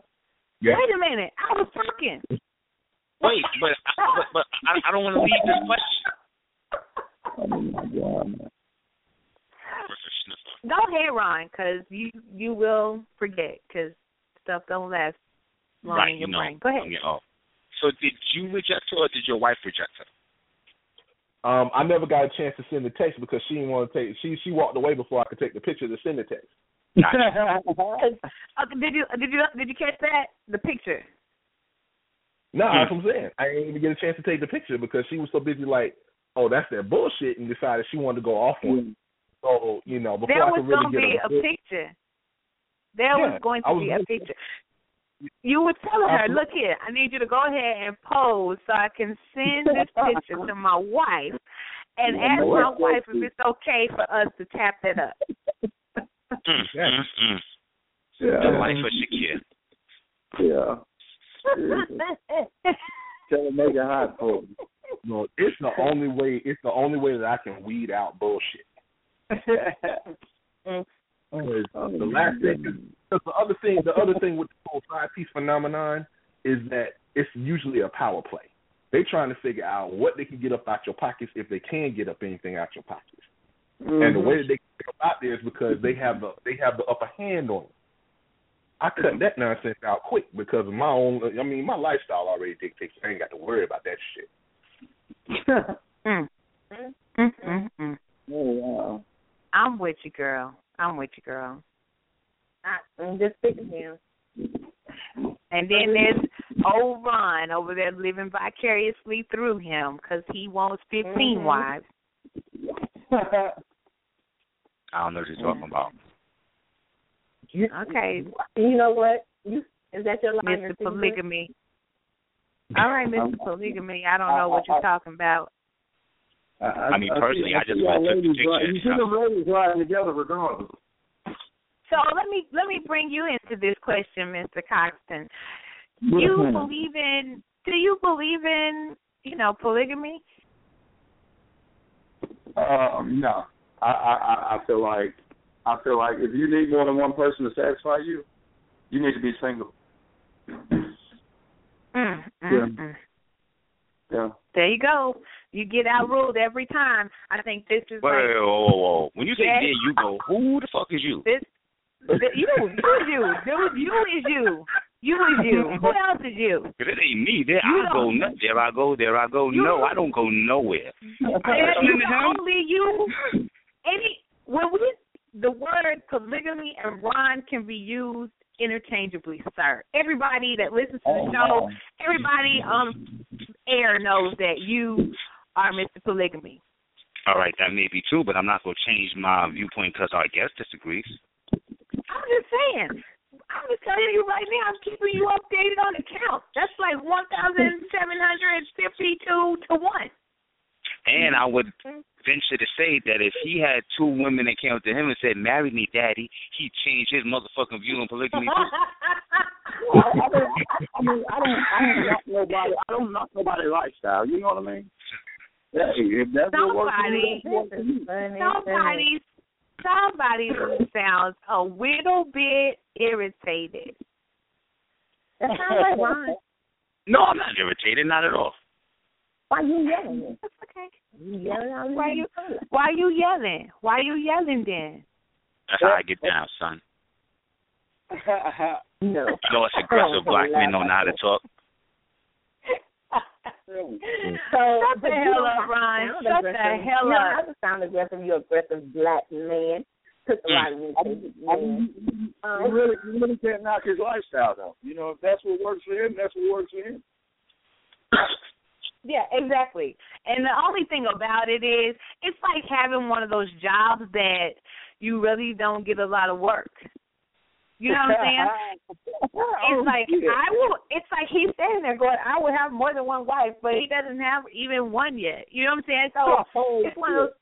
Yeah. wait a minute, I was talking. Wait, but I, but, but I, I don't want to leave this question. Oh my god. Go ahead, Ron, because you you will forget because stuff don't last long right, in your you know. brain. Go ahead. I'm getting off. So did you reject her or did your wife reject her? Um, I never got a chance to send the text because she didn't want to take. She she walked away before I could take the picture to send the text. Gotcha. Did you did you did you catch that the picture? No, Hmm. that's what I'm saying. I didn't even get a chance to take the picture because she was so busy. Like, oh, that's that bullshit, and decided she wanted to go off on. it. So you know, before there I could really going to get be a good- picture. There Yeah, was going to was be a picture. You were telling her, look here, I need you to go ahead and pose so I can send this picture to my wife and ask my my wife wife if it's okay for us to tap that up. Mm, Yeah. mm, mm. Yeah. The life of Shakir. Yeah. Seriously. Tell her make it hot for me. No, it's the only way. It's the only way that I can weed out bullshit. Because Oh, the last thing, because the other thing, the other thing with the whole five piece phenomenon is that it's usually a power play. They're trying to figure out what they can get up out your pockets if they can get up anything out your pockets. And the way that they get up out there is because they have the they have the upper hand on it. I cut that nonsense out quick because of my own. I mean, my lifestyle already dictates. I ain't got to worry about that shit. mm. Mm, mm, mm. oh wow. I'm with you, girl. I'm with you, girl. I, I'm just picking him. And then there's old Ron over there living vicariously through him because he wants 15 Mhm. wives. I don't know what you're talking about. Okay, You know what? You is that your line? Mr. Polygamy. All right, Mr. Polygamy. I don't know what you're uh, uh, uh, talking about. I, I mean, personally, I just see went y'all to the picture You see the ladies riding together regardless. So let me let me bring you into this question, Mr. Coxton. Yes, You ma'am. believe in? Do you believe in you know polygamy? Um, no, I, I I- I feel like I feel like if you need more than one person to satisfy you, you need to be single. Mm, mm, Yeah. mm. Yeah. There you go. You get outruled every time. I think this is Wait, like wait, whoa, whoa, whoa. When you say Yes. there you go, who the fuck is you? this. th- You, you is you. Dude, you is you. You is you. Who else is you? Cause it ain't me. There You I go. No, there I go. There I go. You no, I don't go nowhere. Yeah, you only you. Any when we the word polygamy and Ron can be used interchangeably, sir. Everybody that listens to the Oh, show, everybody on air knows that you are Mr. Polygamy. All right, that may be true, but I'm not gonna change my viewpoint because our guest disagrees. I'm just saying. I'm just telling you right now. I'm keeping you updated on the count. That's like one thousand seven hundred fifty-two to one. And I would venture to say that if he had two women that came up to him and said, "Marry me, daddy," he'd change his motherfucking view on polygamy too. I, I, don't, I mean, I don't, I don't knock nobody. I don't knock nobody lifestyle. You know what I mean? Hey, if that's what works for what works for you. somebody somebody sounds a little bit irritated. That sounds like Ron. No, I'm not irritated, not at all. Why you yelling? That's okay. You yelling out Why you why you yelling? Why are you yelling then? That's how I get down, son. No. You know, us aggressive black men don't know how to talk. So Shut the but you hell up, Ron. sound Shut the aggressive. hell you up. don't sound aggressive. You're aggressive black man. Took a lot of me I to mean, take I mean, you um, really, you really can't knock his lifestyle though. You know, if that's what works for him, that's what works for him. Yeah, exactly. And the only thing about it is, it's like having one of those jobs that you really don't get a lot of work. You know what I'm saying? Oh, It's like I will. It's like he's standing there going, "I will have more than one wife," but he doesn't have even one yet. You know what I'm saying? So it's one of those.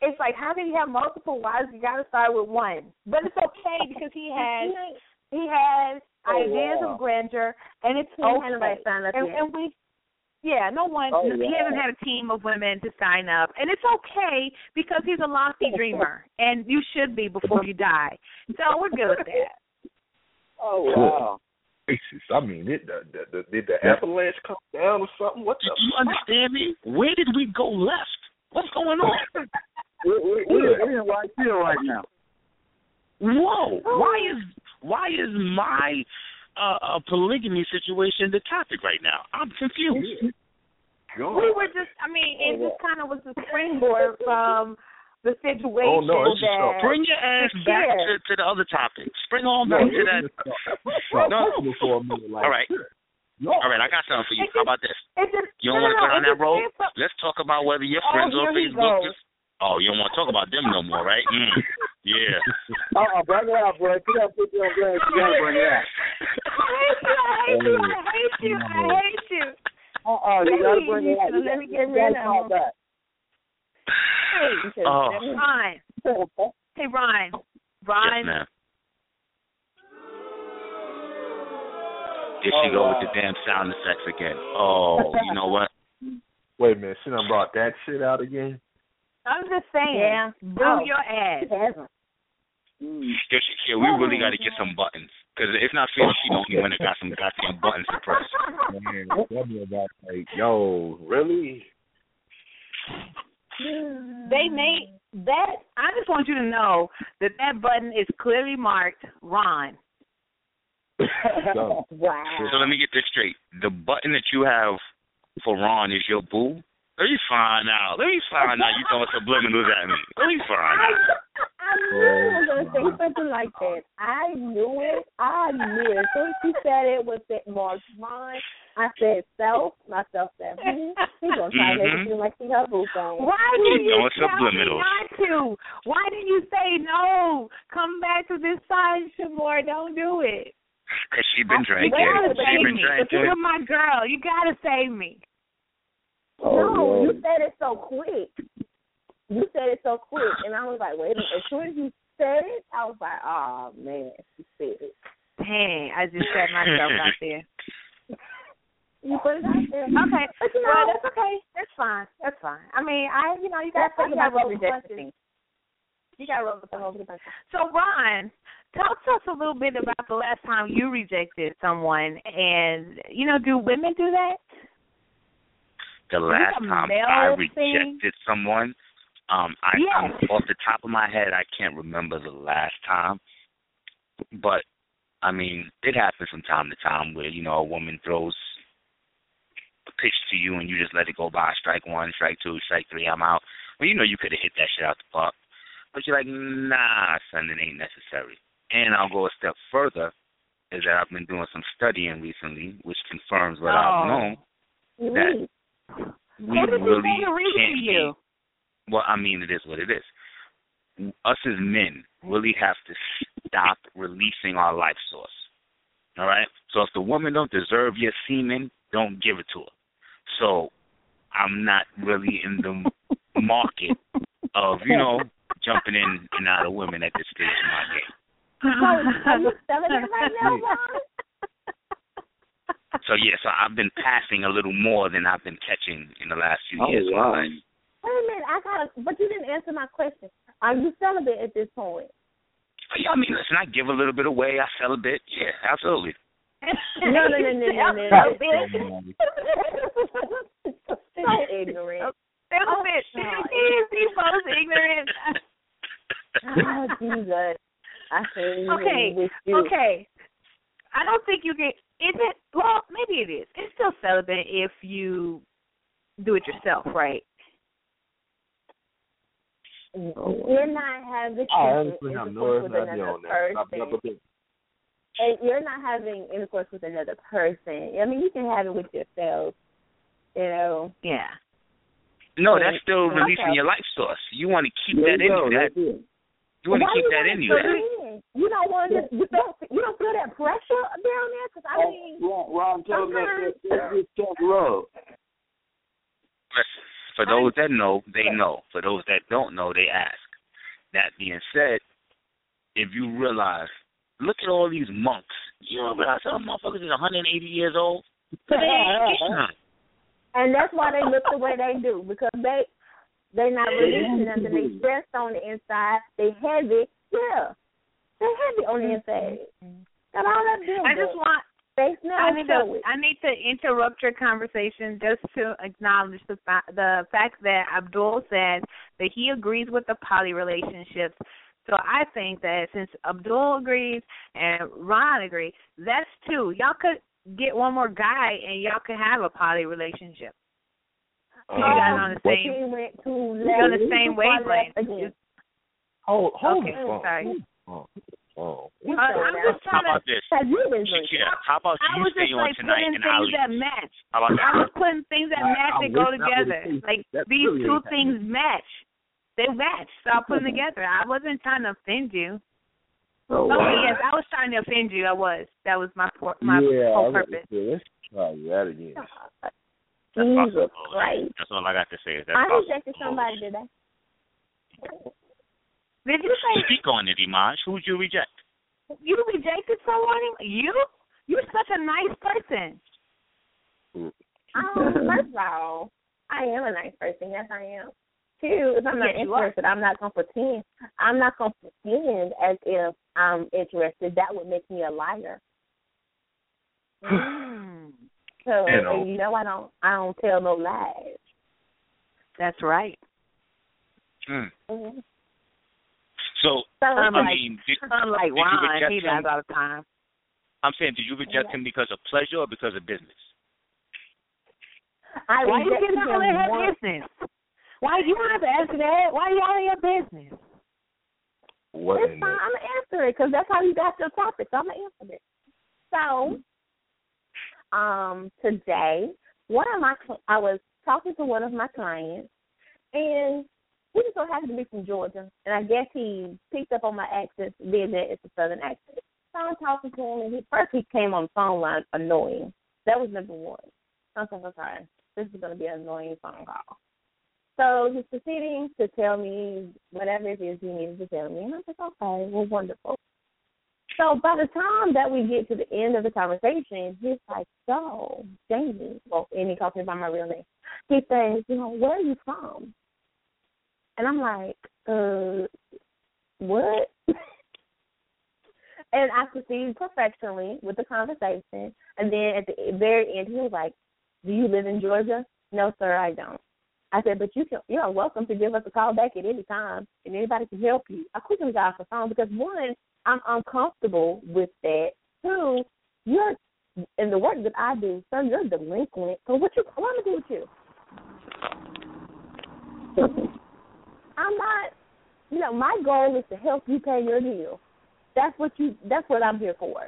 It's like how can you have multiple wives? You got to start with one. But it's okay because he has he has Oh, ideas wow. of grandeur, and it's He had nobody okay. And, and we, yeah, no one. Oh, he hasn't had a team of women to sign up, and it's okay because he's a lofty dreamer, and you should be before you die. So we're good with that. Oh wow. Jesus, I mean, did the, the, the did the avalanche come down or something? What Do the? you understand me? Where did we go left? What's going on? We're, we're, we're, we're in right here right now. Whoa! Why is why is my uh, polygamy situation the topic right now? I'm confused. God. We were just, I mean, it just kind of was a springboard from the situation Oh, no, it's just that. Bring your ass back to, to the other topic. Spring on No, back to that. No. talking for a minute like All right. that. All right, I got something for you. How about this? Just, You don't no, want to no, go down that road? Let's talk about whether your Oh, friends on here Facebook. Just, oh, you don't want to talk about them no more, right? Mm. Yeah. Uh-uh, bring it out, bro. Put that picture on grand. You gotta bring it out. I hate you, I hate you, I hate you. Uh-uh, you gotta bring it out. So let me get You rid gotta of talk him. Hey, Oh. Ron. Hey, Ron. Ron. Yes, ma'am. There she Oh, go wow. with the damn sound effects again. Oh, you know what? Wait a minute, she done brought that shit out again. I'm just saying. Yeah. Boo Oh. your ass. He hasn't. Mm. Yo, we really got to get some buttons. Because it's not fair she the only one that got some goddamn buttons to press. Man, tell me about like, yo, really? They made that. I just want you to know that that button is clearly marked Ron. So, Wow. So let me get this straight. The button that you have for Ron is your boo? Let me find out. Let me find out you throwing subliminals at me. Let me find out. I knew you were going to say something like that. I knew it. I knew it. As soon as she said it was that Mark's mine, I said self. Myself said, hmm, she's going to try to make it Mhm. seem like she her boo thing. Why did you throwing tell me not to? Why did you say no? Come back to this side, Sh' Moore. Don't do it. Cause she been You drinking. gotta She save been me. If drinking. you're my girl, you gotta save me. Oh, no, yeah. you said it so quick. You said it so quick, and I was like, wait a minute. As soon as you said it, I was like, oh man, she said it. Dang, I just set myself out there. You put it out there. Okay, But you know, well, that's okay. That's fine. That's fine. I mean, I, you know, you gotta That's think about about the the. You gotta roll with the Over the. So, Ron, talk to us a little bit about the last time you rejected someone, and you know, do women do that? The last time I thing? rejected someone, um, I Yes. I'm, off the top of my head, I can't remember the last time, but I mean, it happens from time to time where you know a woman throws a pitch to you and you just let it go by. Strike one, strike two, strike three, I'm out. Well, you know you could have hit that shit out the park, but you're like, nah, son, it ain't necessary. And I'll go a step further, is that I've been doing some studying recently, which confirms what Oh. I've known. That-. We Who really say to read can't be- Well, I mean, it is what it is. Us as men really have to stop releasing our life source. All right. So if the woman don't deserve your semen, don't give it to her. So I'm not really in the market of you know jumping in and out of women at this stage of my game. So, are you selling it right now, mm. Ron? So yeah, so I've been passing a little more than I've been catching in the last few Oh, years of wow. Wait a minute, I got. But you didn't answer my question. Are you celibate at this point? Yeah, I mean, listen, I give a little bit away, I sell a bit. Yeah, absolutely. No, no, no, no, no, no. Celibate. so ignorant. Celibate. Oh, He was ignorant. Oh Jesus! I hate Okay, with you. Okay. I don't think you can. Is it? Well, maybe it is. It's still celibate if you do it yourself, right? You're not having I honestly intercourse with another on that. I've person. And you're not having intercourse with another person. I mean, you can have it with yourself. You know. Yeah. No, that's still Okay. releasing your life source. You want to keep There that you in go. you. That you want to keep that in you. Put That, it in? You don't want to. You don't. You don't feel that pressure down there because I mean. Oh, Ron, tell them that sometimes- that- that's tough love. listen, for those that know, they know. For those that don't know, they ask. That being said, if you realize, look at all these monks. You don't realize some motherfuckers is 180 years old. But they ain't getting none. And that's why they look the way they do because they they're not releasing nothing. They stressed on the inside. They heavy. Yeah, they heavy on the inside. Mm-hmm. Got all that build I just want. They smell I need to. I need to interrupt your conversation just to acknowledge the fa- the fact that Abdul said that he agrees with the poly relationships. So I think that since Abdul agrees and Ron agrees, that's two. Y'all could get one more guy and y'all could have a poly relationship. You guys on the same. he went too You're on the same wavelength. Hold, hold Okay, the phone. sorry. Oh, oh. Uh, I'm that. just How trying to. about this? Have you been? Shakir, how about I you was stay just on like tonight and I'll things leave? that match. How about that? I that? was putting things that match I that go wish that would've together. Like that these really two ain't things match. They match. So I put them together. I wasn't trying to offend you. Oh, Okay, wow. yes, I was trying to offend you. I was. That was my por- my yeah, whole I got purpose. say, let's try that again. That's Jesus possible. Christ. That's all I got to say. Is that's I possible. rejected somebody today. Did you say Speak on it, Imaj. Who'd you reject? you rejected someone? You? You're such a nice person. Um, first of all, I am a nice person. Yes, I am. Two, if I'm not Yes, interested, I'm not gonna pretend. I'm not gonna pretend as if I'm interested. That would make me a liar. Mm, So You know. you know I don't I don't tell no lies. that's right. Hmm. Mhm. So, So I like- mean, did, Unlike did you Ron, reject he him? does all the time. I'm saying, did you reject him because of pleasure or because of business? I Why you rejected getting all him in her once. business? Why you don't have to answer that? Why are you all in your business? What It's fine. the I'm gonna answer it because that's how you got your topic. So I'm gonna answer it. So, um, today, one of my cl- I was talking to one of my clients, and he just so happened to be from Georgia, and I guess he picked up on my accent, being that it's a Southern accent. started talking to him, and he, first he came on the phone line annoying. That was number one. I was like, okay, this is going to be an annoying phone call. So he's proceeding to tell me whatever it is he needed to tell me, and I was like, okay, well, wonderful. So by the time that we get to the end of the conversation, he's like, so, Jamie, well, and he calls me by my real name. He says, you know, where are you from? And I'm like, uh, what? and I proceeded professionally with the conversation. And then at the very end, he was like, do you live in Georgia? No, sir, I don't. I said, but you can, you are welcome to give us a call back at any time, and anybody can help you. I quickly got off the phone because one, I'm uncomfortable with that. Two, you're in the work that I do, sir, you're delinquent. So what you am I do with you? I'm not you know, my goal is to help you pay your bill. That's what you that's what I'm here for.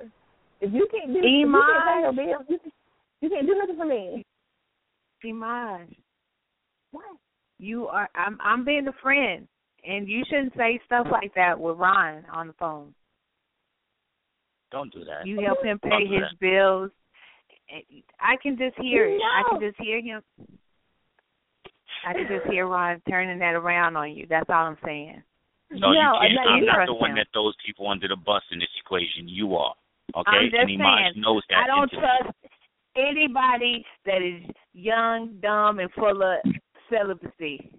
If you can't do if you can't pay your bill, you, you can't do nothing for me. Imaj. What? You are I'm I'm being a friend and you shouldn't say stuff like that with Ron on the phone. Don't do that. You help him pay Don't his that. bills. I can just hear it. I can just hear him. I can just hear Ron turning that around on you. That's all I'm saying. No, you No, can't. no, I'm not the one him. that throws people under the bus in this equation. You are. Okay? I'm just and Imaj saying, knows that. I don't intimately. trust anybody that is young, dumb, and full of celibacy.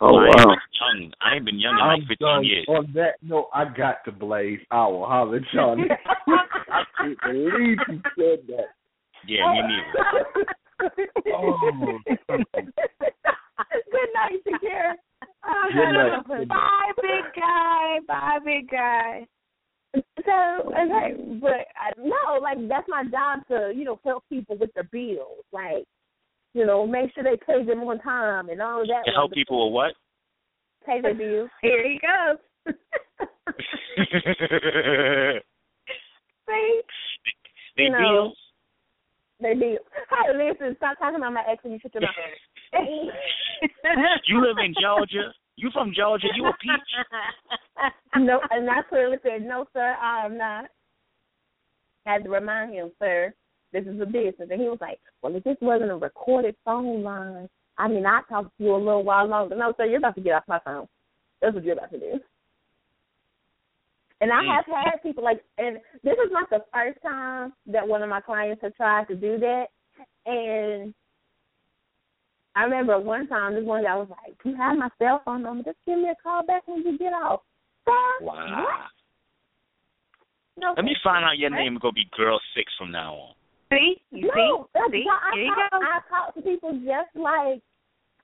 Oh, oh I ain't wow. been young. I ain't been young in I'm like 15 done. years. On that note, I got to blaze. I will holler at y'all. next. I can't believe you said that. Yeah, me neither. Oh. Good night, Shakira. Oh, uh, Good night. Good night. Bye, big guy. Bye, big guy. So okay, but I, no, like that's my job to you know help people with their bills, like you know make sure they pay them on time and all of that. To help people with what? pay their bills. Here he goes. See, they No. bills. their bills. Hey, listen, stop talking about my ex and you shut your mouth. You live in Georgia. You from Georgia? You a peach? no, and I clearly said, no, sir, I am not. I had to remind him, sir, this is a business. And he was like, well, if this wasn't a recorded phone line, I mean, I talked to you a little while longer. No, sir, you're about to get off my phone. That's what you're about to do. And I Mm. have had people like, and this is not the first time that one of my clients have tried to do that. And I remember one time this one guy was like, "You have my cell phone number. Just give me a call back when you get off." Sir, Wow. No, Let me find out your name is gonna be Girl Six from now on. See? You no, see? that's See? why I Here you talk, go. I talk to people just like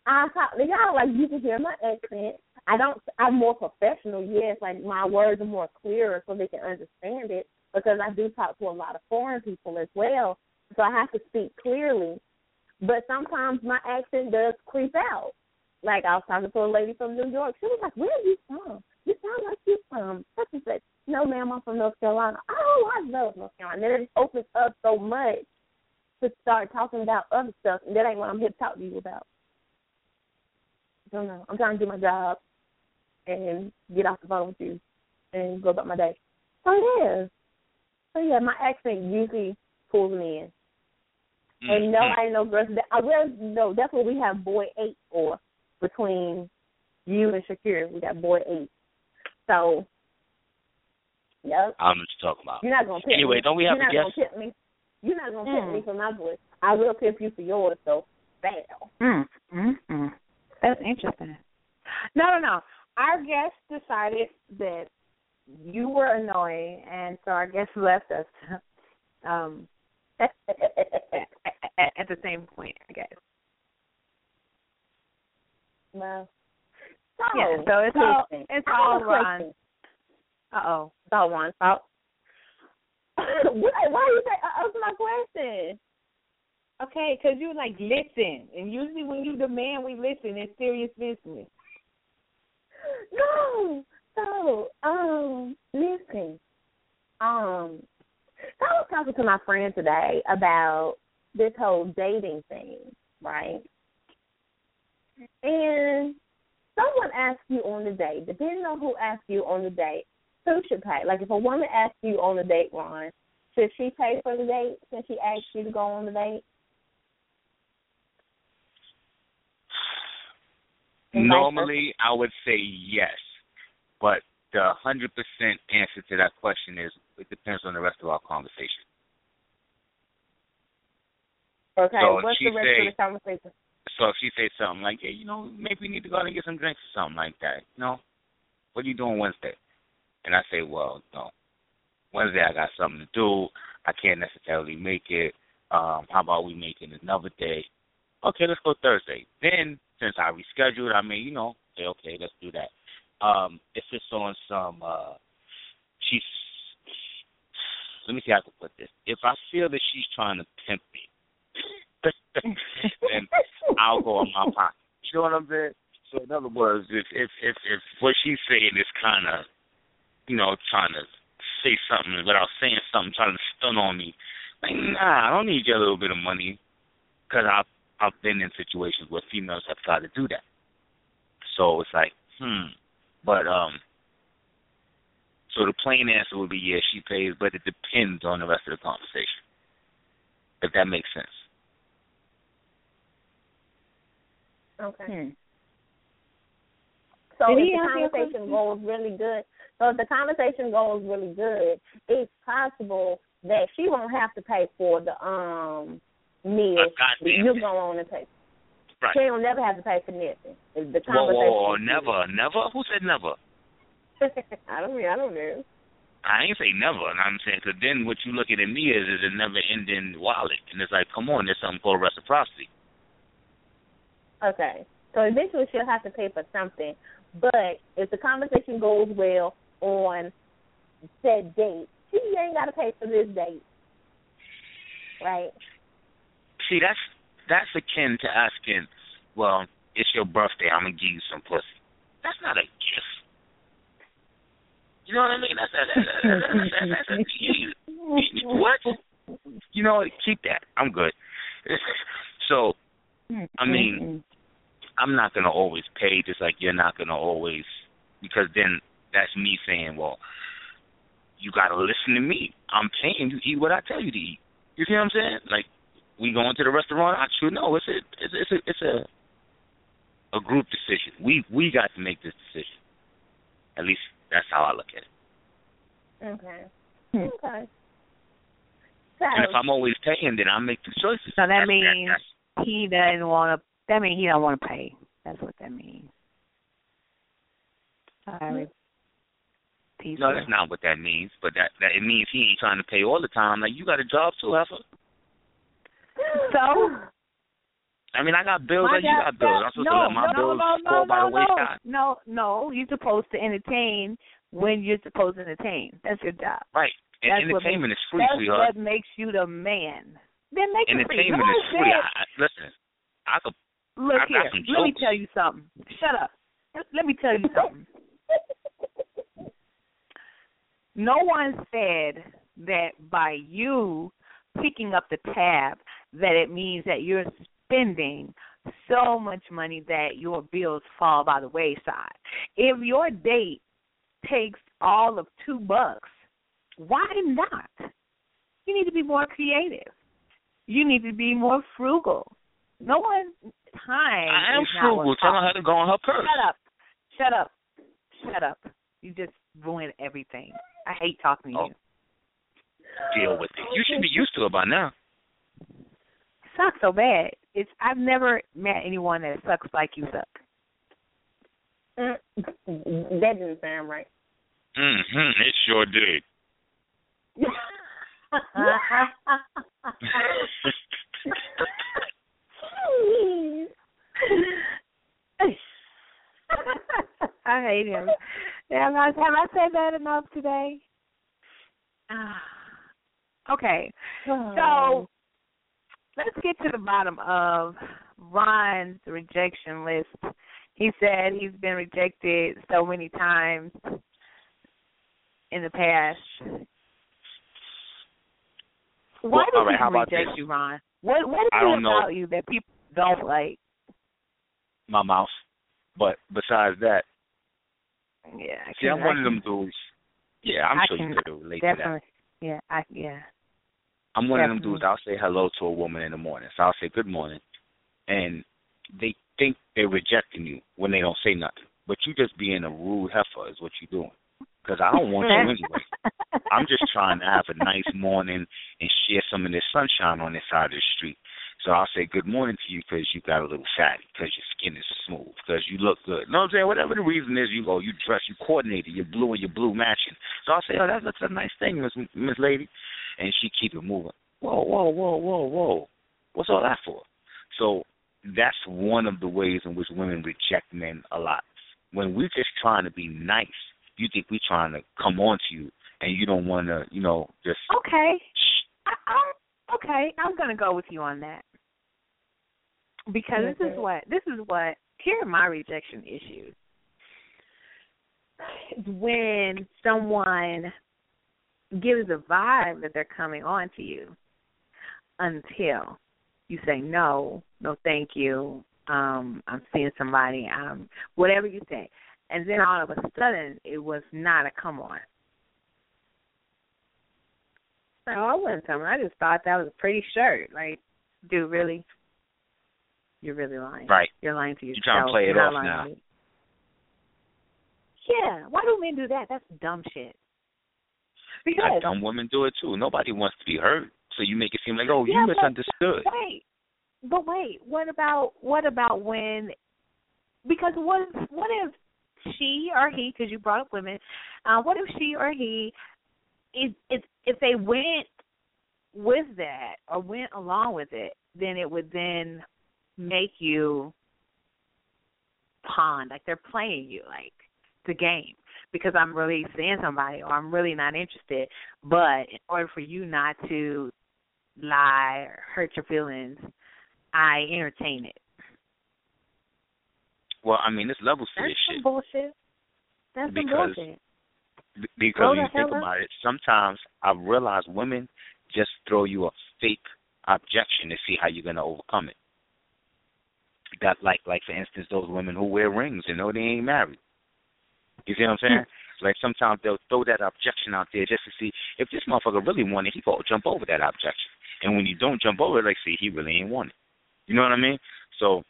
I talk. Y'all like you can hear my accent. I don't. I'm more professional. Yes, like my words are more clearer so they can understand it because I do talk to a lot of foreign people as well. So I have to speak clearly. But sometimes my accent does creep out. Like I was talking to a lady from New York. She was like, "Where are you from? You sound like you're from such and such." No, ma'am, I'm from North Carolina. Oh, I love North Carolina. And it opens up so much to start talking about other stuff, and that ain't what I'm here to talk to you about. I don't know. I'm trying to do my job and get off the phone with you and go about my day. So yeah. So yeah, my accent usually pulls me in. And no. I ain't no girls. I will no. That's what we have boy eight for between you and Shakira. We got boy eight. So, yep. I don't know what you're talking about. You're not gonna pimp Anyway, me. don't we have You're a not guest? gonna pimp me. You're not gonna pimp Mm. me for my voice. I will pimp you for yours. So, fail. Mm, mm, mm. That's interesting. No, no, no. Our guest decided that you were annoying, and so our guest left us um, at, at, at the same point, I guess. well, so, Yeah, so it's all it's all a Ron. Uh oh. It's all Ron's fault. Why why you say uh, answer my question? Okay, because you like listen, and usually when you demand we listen, it's serious business. No. So, um, listen. Um, so I was talking to my friend today about this whole dating thing, right? And someone asks you on the date, depending on who asks you on the date, who should pay? Like if a woman asks you on a date, Ron, should she pay for the date since she asked you to go on the date? And Normally, I would say yes, but the hundred percent answer to that question is it depends on the rest of our conversation. Okay, So what's she the rest say- of the conversation? So if she says something like, "Hey, you know, maybe we need to go out and get some drinks or something like that," you know, what are you doing Wednesday? And I say, "Well, no, Wednesday I got something to do. I can't necessarily make it. Um, how about we make it another day? Okay, let's go Thursday. Then since I rescheduled, I mean, you know, say okay, let's do that. Um, if it's on some, uh, she's. Let me see how I can put this. If I feel that she's trying to pimp me, then I'll go on my pocket. You know what I'm saying? So in other words, if if if, if what she's saying is kind of, you know, trying to say something without saying something, trying to stun on me, like nah, I don't need your little bit of money, because I've I've been in situations where females have tried to do that. So it's like, hmm, but um. So the plain answer would be yes, she pays, but it depends on the rest of the conversation. If that makes sense. Okay. Hmm. So Did if the conversation question? goes really good, so if the conversation goes really good, it's possible that she won't have to pay for the um meal. goddamn. You go on and pay. Right. She will never have to pay for nothing. If the conversation. whoa, whoa, is never, never. Who said never? I don't. I don't know. I ain't say never. And I'm saying, because then what you looking at me is is a never ending wallet, and it's like, come on, there's something called reciprocity. Okay. So eventually she'll have to pay for something. But if the conversation goes well on said date, she ain't got to pay for this date. Right? See, that's that's akin to asking, well, it's your birthday, I'm gonna give you some pussy. That's not a gift. You know what I mean? That's that's, that's, that's, that's, that's you, you- what? You know? Keep that. I'm good. So I mean, I'm not gonna always pay, just like you're not gonna always, because then that's me saying, well, you gotta listen to me. I'm paying you. Eat what I tell you to eat. You see what I'm saying? Like we going to the restaurant. I should know. It's a it's a, it's a it's a a group decision. We we got to make this decision. At least that's how I look at it. Okay. Hmm. Okay. So And if I'm always paying, then I make the choices. So that That's- means that's- he doesn't want to. That means he don't want to pay. That's what that means. All right. Peace. no, that's not what that means. But that that it means he ain't trying to pay all the time. Like you got a job too, Heifer. So I mean, I got bills My like you got bills. I'm supposed no, to let my no, bills no, fall no, by the no, wayside. No, no, you're supposed to entertain when you're supposed to entertain. That's your job. Right. And That's what entertainment is free, That's sweetheart. what makes you the man. Then it free. Entertainment is free. I, listen, I could. Look I got here. Let me tell you something. Shut up. Let me tell you something. No one said that by you picking up the tab that it means that you're spending so much money that your bills fall by the wayside. If your date takes all of two bucks, why not? You need to be more creative. You need to be more frugal. No one time. I am is not frugal. Tell her up. how to go on her purse. Shut up. Shut up. Shut up. You just ruined everything. I hate talking to Oh. you. Deal with it. You should be used to it by now. Suck so bad. It's I've never met anyone that sucks like you suck. Mm, that didn't sound right. Mm-hmm. It sure did. I hate him. Have I, have I said that enough today? Ah. okay. So let's get to the bottom of Ron's rejection list. He said he's been rejected so many times in the past. Why Well, do right, people how about reject this? you, Ron? What what is I it don't know. about you that people don't like? My mouth. But besides that, Yeah, I see, I'm one I of them dudes. Yeah, I'm I sure can you could relate definitely. to that. Yeah, I yeah. I'm one of them dudes. I'll say hello to a woman in the morning. So I'll say good morning, and they think they're rejecting you when they don't say nothing. But you just being a rude heifer is what you're doing. Because I don't want you anyway. I'm just trying to have a nice morning and share some of this sunshine on this side of the street. So I'll say good morning to you because you got a little fatty, because your skin is smooth, because you look good. You know what I'm saying? Whatever the reason is, you go, you dress, you coordinated, your blue and your blue matching. So I'll say, oh, that looks a nice thing, Miss Miss Lady, and she keep it moving. Whoa, whoa, whoa, whoa, whoa. What's all that for? So that's one of the ways in which women reject men a lot. When we're just trying to be nice, you think we're trying to come on to you, and you don't want to, you know, just Okay. I, I'm okay. I'm gonna go with you on that because this is what this is what here are my rejection issues. When someone gives a vibe that they're coming on to you until you say no, no thank you, um, I'm seeing somebody, um whatever you say. And then all of a sudden it was not a come on. No, I wasn't coming. I just thought that was a pretty shirt. Like, dude, really? You're really lying. right. You're lying to yourself. You're trying to play it You're off now. Yeah. Why do men do that? That's dumb shit. Because That dumb women do it too. Nobody wants to be hurt, so you make it seem like, oh, Yeah, you but- misunderstood. wait, but wait. What about what about when? Because what what if she or he? Because you brought up women. Uh, what if she or he? If if if they went with that or went along with it, then it would then make you pawn, like they're playing you, like the game. Because I'm really seeing somebody, or I'm really not interested. But in order for you not to lie or hurt your feelings, I entertain it. Well, I mean, there's levels to That's this some shit. bullshit. That's some Because- bullshit. B- because when you think hell up. about it, sometimes I realize women just throw you a fake objection to see how you're gonna overcome it. That like like for instance those women who wear rings and know they ain't married. You see what I'm hmm. saying? like sometimes they'll throw that objection out there just to see if this motherfucker really wanted, he go jump over that objection. And when you don't jump over it, like see he really ain't want it. You know what I mean? So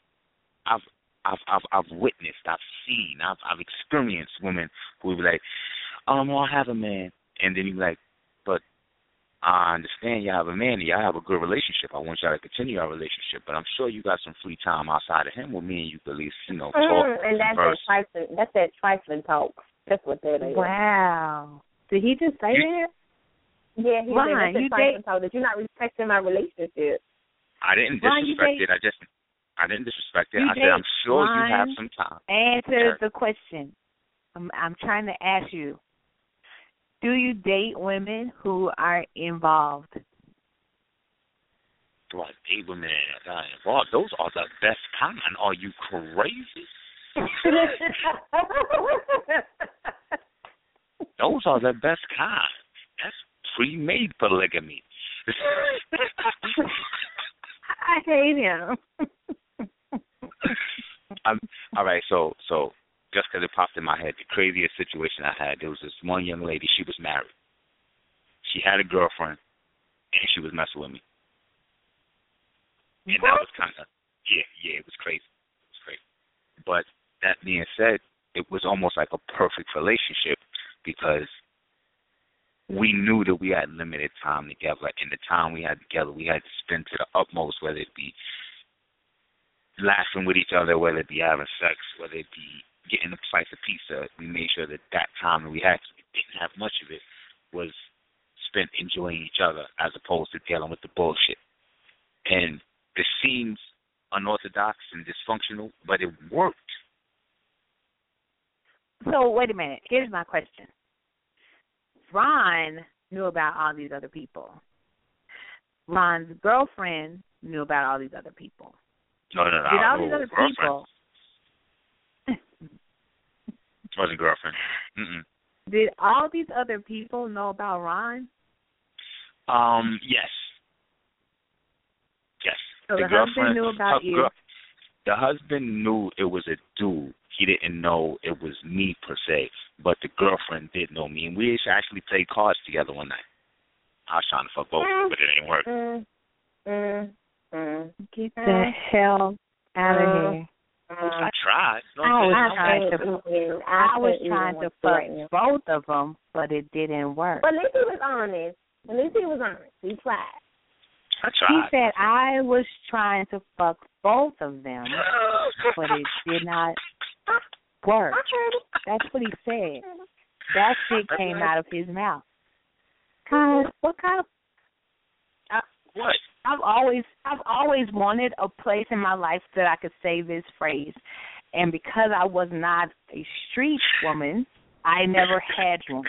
I've I've I've I've witnessed, I've seen, I've I've experienced women who be like, um, well, I have a man, and then you be like, but I understand you have a man, and y'all have a good relationship. I want y'all to continue our relationship, but I'm sure you got some free time outside of him with me, and you could at least, you know, talk. Mm, and that's that trifling. That's that trifling talk. That's what that is. Wow. Did he just say You- that? Yeah, he Ron, said that's you that trifling date- talk that you're not respecting my relationship. I didn't Ron, you disrespect date- it. I just, I didn't disrespect it. You I said I'm sure you have some time. Answer the question. I'm I'm trying to ask you. Do you date women who are involved? Do I date women that are involved? Those are the best kind. Are you crazy? Those are the best kind. That's pre-made polygamy. I hate him. I'm, all right, so so just because it popped in my head, the craziest situation I had, there was this one young lady. She was married. She had a girlfriend, and she was messing with me. And that was kind of yeah, yeah, it was crazy. It was crazy. But that being said, it was almost like a perfect relationship because we knew that we had limited time together, and the time we had together, we had to spend to the utmost, whether it be laughing with each other, whether it be having sex, whether it be getting a slice of pizza. We made sure that that time that we had, we didn't have much of it, was spent enjoying each other as opposed to dealing with the bullshit. And it seems unorthodox and dysfunctional, but it worked. So wait a minute. Here's my question. Ron knew about all these other people. Ron's girlfriend knew about all these other people. No, no, no. Did all these other girlfriend. people wasn't girlfriend. Mm-mm. did all these other people know about Ron? Um, yes. Yes. So the, girlfriend husband knew about you. girl- the husband knew it was a dude. He didn't know it was me per se. but the girlfriend did know me, and we actually played cards together one night. I was trying to fuck both, but it didn't work. Mm, mm, mm. Get Uh, the hell out of uh, here. I tried. No, I was no, trying to- couldn't- I was trying to fuck both of them, but it didn't work. But at least he was honest. At least he was honest. He tried. I tried. He said I was trying to fuck both of them, but it did not work. I heard it. That's what he said. That shit came out of his mouth. Cause what kind of what? I've always I've always wanted a place in my life that I could say this phrase. And because I was not a street woman, I never had one.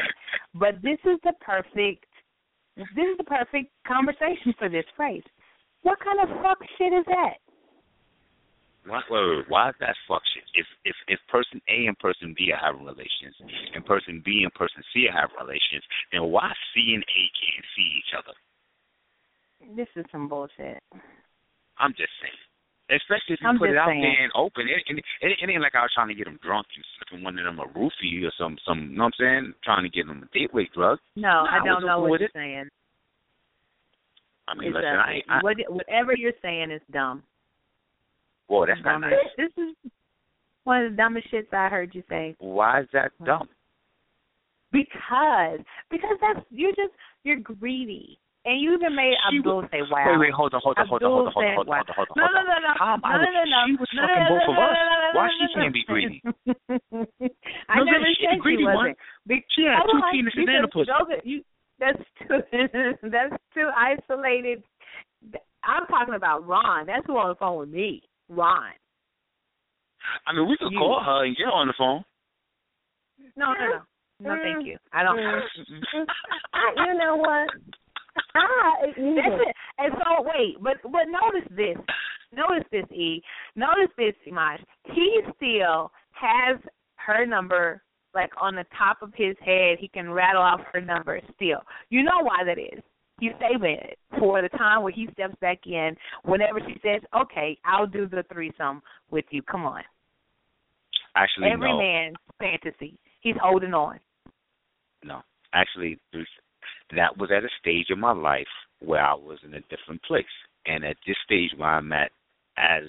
But this is the perfect this is the perfect conversation for this phrase. What kind of fuck shit is that? Why, wait, wait, wait, why is that fuck shit? If if if person A and person B are having relations, and person B and person C are having relations, then why C and A can't other? This is some bullshit. I'm just saying. Especially if you I'm put it out saying. there and open. It, it, it, it ain't like I was trying to get them drunk and slipping one of them a roofie or some some. You know what I'm saying? Trying to get them a gateway drug. No, Nah, I don't know what you're it. saying. I mean, listen, uh, I, ain't- I what, whatever you're saying is dumb. whoa, that's not Dumb nice. as- This is one of the dumbest shits I heard you say. Why is that dumb? Because because that's you're just you're greedy. And you even made Abdul say wow. Wait, wait, hold on, hold on, hold on, hold on, hold on, hold on, hold on, No, no, no, no. I no, with- no, no. She was no, fucking no, both no, of no, us. no, no, no, Why no, she no, can't be greedy? I No, never no, she said greedy she one. wasn't. She had Hold two penises and a pussy. you, that's too that's too isolated. I'm talking about Ron. That's who on the phone with me. Ron. I mean, we could You. call her and get her on the phone. No, no, no. No, thank you. I don't. I, you know what? I, you That's it. And so wait, but but notice this. Notice this, E. Notice this, Imaj. He still has her number like on the top of his head. He can rattle off her number still. You know why that is. He's saving it for the time where he steps back in whenever she says, Okay, I'll do the threesome with you. Come on. Actually, Every no, man's fantasy. He's holding on. no. Actually, there's, that was at a stage in my life where I was in a different place, and at this stage where I'm at, as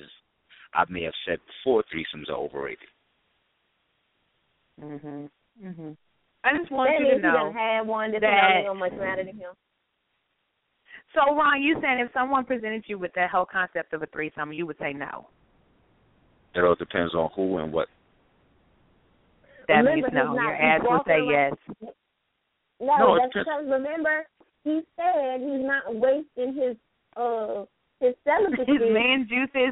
I may have said before, threesomes are overrated. Mhm. Mhm. I just want that you means to he know. done had one. This that- one much matter to him. So, Ron, you saying if someone presented you with that whole concept of a threesome, you would say no? It all depends on who and what. That Remember, means no. Your ass will say around- yes. No, No, that's because remember he said he's not wasting his uh his celibacy. His man juices,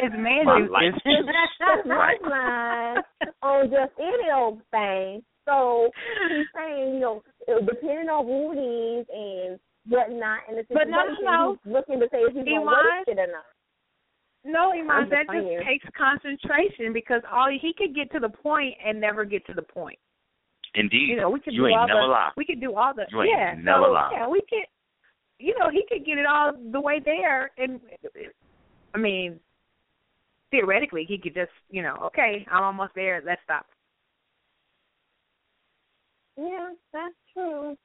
his man My juices. life. His lifeline on just any old thing. So he's saying, you know, depending on who it is and whatnot and the But situation, no, no, no. he's looking to say if he's He gonna waste it or not. No, I'm Iman, that just takes concentration because all he could get to the point and never get to the point. Indeed, You know, we could you do ain't all never the lie. we could do all the You ain't yeah. never so, lie. Yeah, we could. You know, he could get it all the way there, and I mean, theoretically, he could just you know, okay, I'm almost there. Let's stop. Yeah, that's true.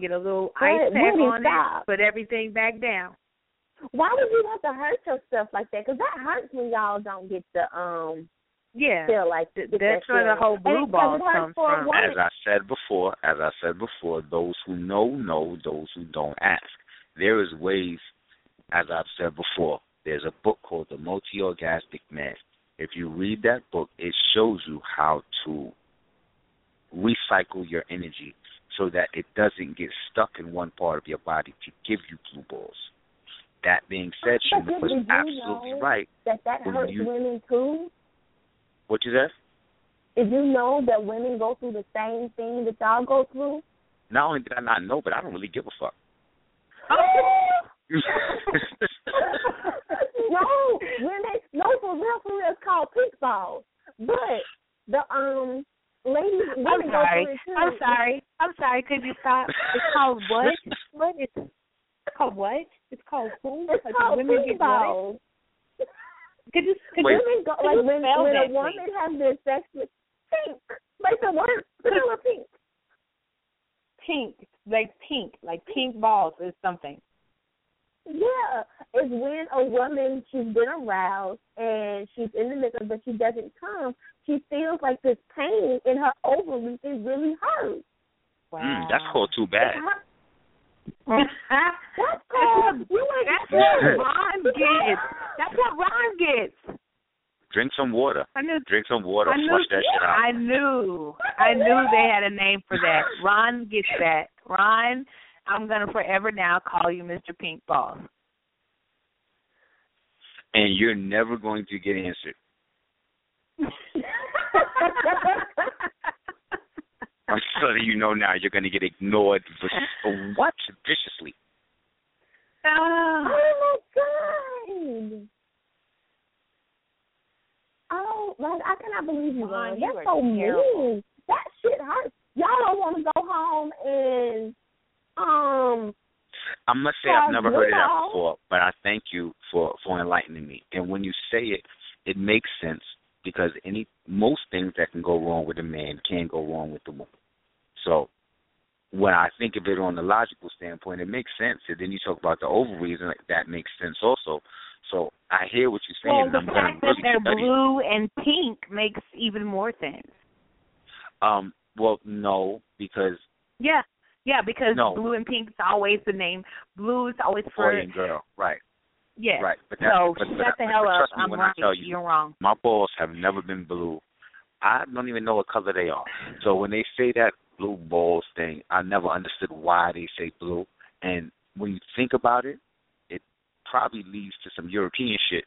Get a little But ice pack on stops- it, put everything back down. Why would you have to hurt yourself like that? Because that hurts when y'all don't get the um Yeah, feel like Th- get that's where the whole blue it- 'cause ball comes from. As I said before, as I said before, those who know know, those who don't ask. There is ways, as I've said before. There's a book called The Multi-Orgasmic Man. If you read that book, it shows you how to recycle your energy so that it doesn't get stuck in one part of your body to give you blue balls. That being said, But Shima did was absolutely right. that that hurts you- women too. What you said? Did you know that women go through the same thing that y'all go through? Not only did I not know, but I don't really give a fuck. no, when they no for real, for real, it's called kickball. But the um ladies, I'm women go sorry. through it too. I'm sorry. I'm sorry. Could you stop? It's called what? What? It's called what? It's called who? It's Like, called women get what? kickball. Could you? Could Wait. you? Women go like when when a woman please? has this sex with pink like the word vanilla pink. Pink, like pink, like pink balls is something. Yeah, it's when a woman she's been aroused and she's in the middle, but she doesn't come. She feels like this pain in her ovaries. It really hurts. Wow. Mm, that's called too bad. That's called you ain't That's what Ron gets. That's what Ron gets. Drink some water. I knew. Drink some water. I knew. Flush that shit out. I knew. I knew they had a name for that. Ron gets that. Ron, I'm gonna forever now call you Mr. Pink Balls. And you're never going to get answered. I'm just letting you know now you're going to get ignored vic- what? viciously. Ah. Oh my god. Oh, like I cannot believe you, Ron, Ron. you That's are so terrible. mean. That shit hurts. Y'all don't want to go home and um I must say I've never heard of that before, but I thank you for for enlightening me. And when you say it, it makes sense because any most things that can go wrong with a man can go wrong with the woman. So when I think of it on the logical standpoint, it makes sense. And then you talk about the ovaries, and that makes sense also. So I hear what you're saying, Well, the fact that really they're study. blue and pink makes even more sense. Um, well, no, because Yeah, yeah, because No. blue and pink is always the name. Blue is always for boy and girl, right, yeah. right. But that, So but, shut but, the hell up. me I'm right. You, You're wrong. my balls have never been blue. I don't even know what color they are. So when they say that blue balls thing, I never understood why they say blue. And when you think about it, it probably leads to some European shit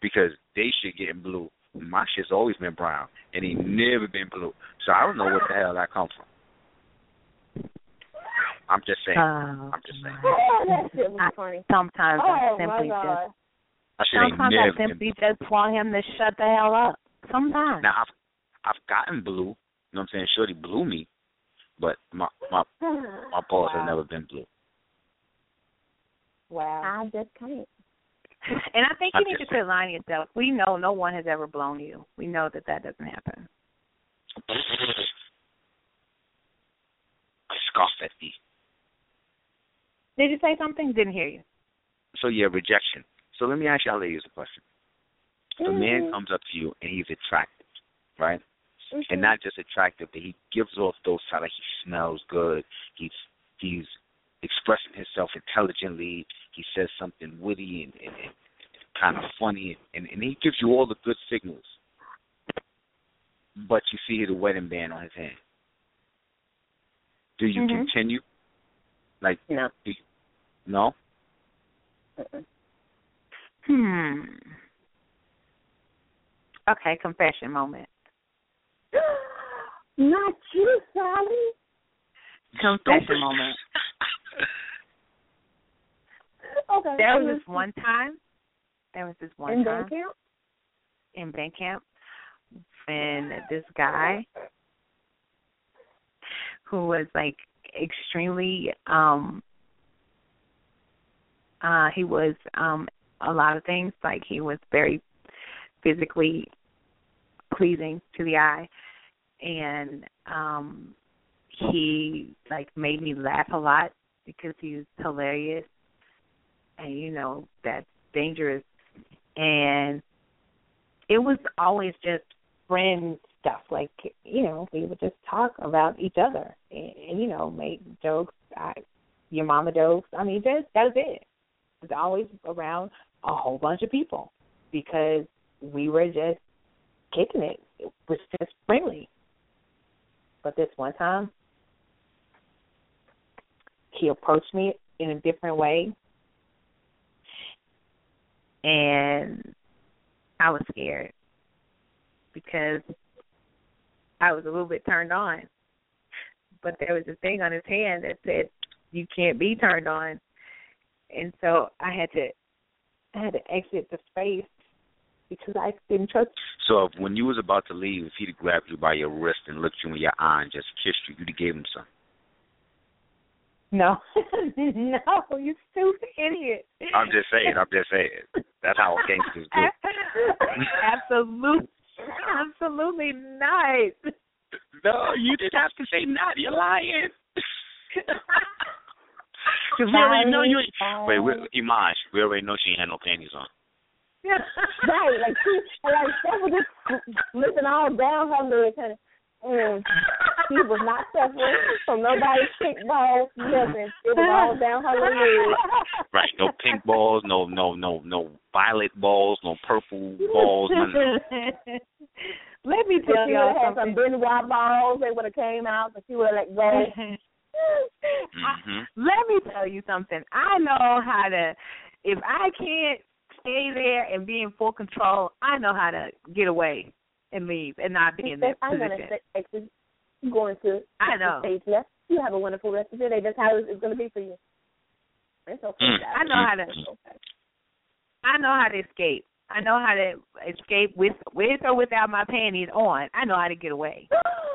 because they shit getting blue. My shit's always been brown and ain't never been blue. So I don't know what the hell that comes from. I'm just saying. Oh, I'm just saying. oh, that shit was I- sometimes I Oh my simply just god. My shit ain't sometimes never I been simply just want him to shut the hell up. Sometimes. Now I've I've gotten blue. You know what I'm saying? Shorty blew me, but my my my balls have never been blue. Wow. I just can't. And I think I'm you need to just quit lying to yourself. We know no one has ever blown you. We know that that doesn't happen. I Scoff at me. Did you say something? Didn't hear you. So yeah, rejection. So let me ask y'all ladies a question. If a man comes up to you and he's attractive, right? Mhm. And not just attractive, but he gives off those like he smells good. He's he's expressing himself intelligently. He says something witty and, and, and kind of funny, and, and he gives you all the good signals. But you see the wedding band on his hand. Do you Mhm. continue? Like No. do you- no? Hmm. Okay, confession moment. Not you, Sally. Confession moment. Okay. There was this one time. There was this one in time band camp. in band camp when this guy who was like extremely um uh he was um a lot of things like he was very physically pleasing to the eye. And um he like made me laugh a lot because he was hilarious. And you know that's dangerous. And it was always just friend stuff like you know we would just talk about each other. And, and you know make jokes I, your mama jokes i mean just that was it it's always around a whole bunch of people because we were just kicking it it was just friendly but this one time he approached me in a different way and I was scared because I was a little bit turned on. But there was a thing on his hand that said you can't be turned on. And so I had to I had to exit the space because I didn't trust So if when you was about to leave, if he'd have grabbed you by your wrist and looked you in your eye and just kissed you, you'd have gave him some. No. no, you stupid idiot. I'm just saying. I'm just saying. That's how gangsters do. Absolutely, absolutely not. no, you didn't have to say not. You're lying. Because we already know you. Ain't, wait, we, Imaj, we already know she ain't had no panties on. right, like she, like that was just looking all down her leg, and and she was not suffering from nobody's pink balls, nothing. It was all down her leg. Right, no pink balls, no no no no violet balls, no purple balls. None of. Let me tell she y'all would have had some something. Benoit balls, they would have came out, but she would have let go. Hmm Let me tell you something. I know how to. If I can't stay there and be in full control, I know how to get away and leave and not be in that I'm gonna position. say, actually, going to I know. stage left. You have a wonderful rest of your day. That's how it's going to be for you. It's okay. Mm. guys. I know how to. Okay. I know how to escape. I know how to escape with with or without my panties on. I know how to get away.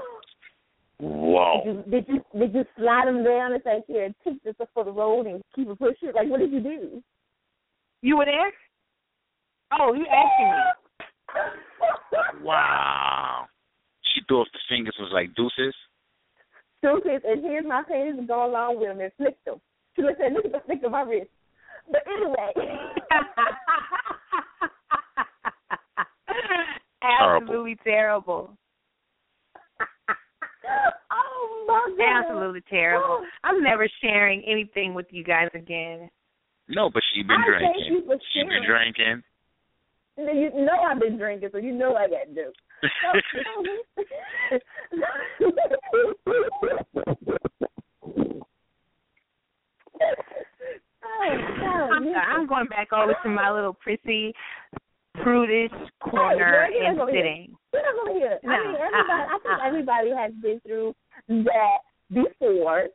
Whoa. Did you did you did you slide them down and say, "Here, take this up for the road and keep it pushing"? Like, what did you do? You were there? Oh, you asking me? Wow. She threw up the fingers was like deuces. Deuces, And here's my panties to go along with them and flick them. She looked at look at the flick of my wrist. But anyway. Absolutely terrible. oh my god. Absolutely terrible. Oh. I'm never sharing anything with you guys again. No, but she been I drinking. for She been drinking. You know I've been drinking, so you know I got to do. I'm, I'm going back over to my little prissy, prudish oh, corner Hey, and girl, get over here. sitting. Get over here. I mean, everybody. I think uh-uh. everybody has been through that before.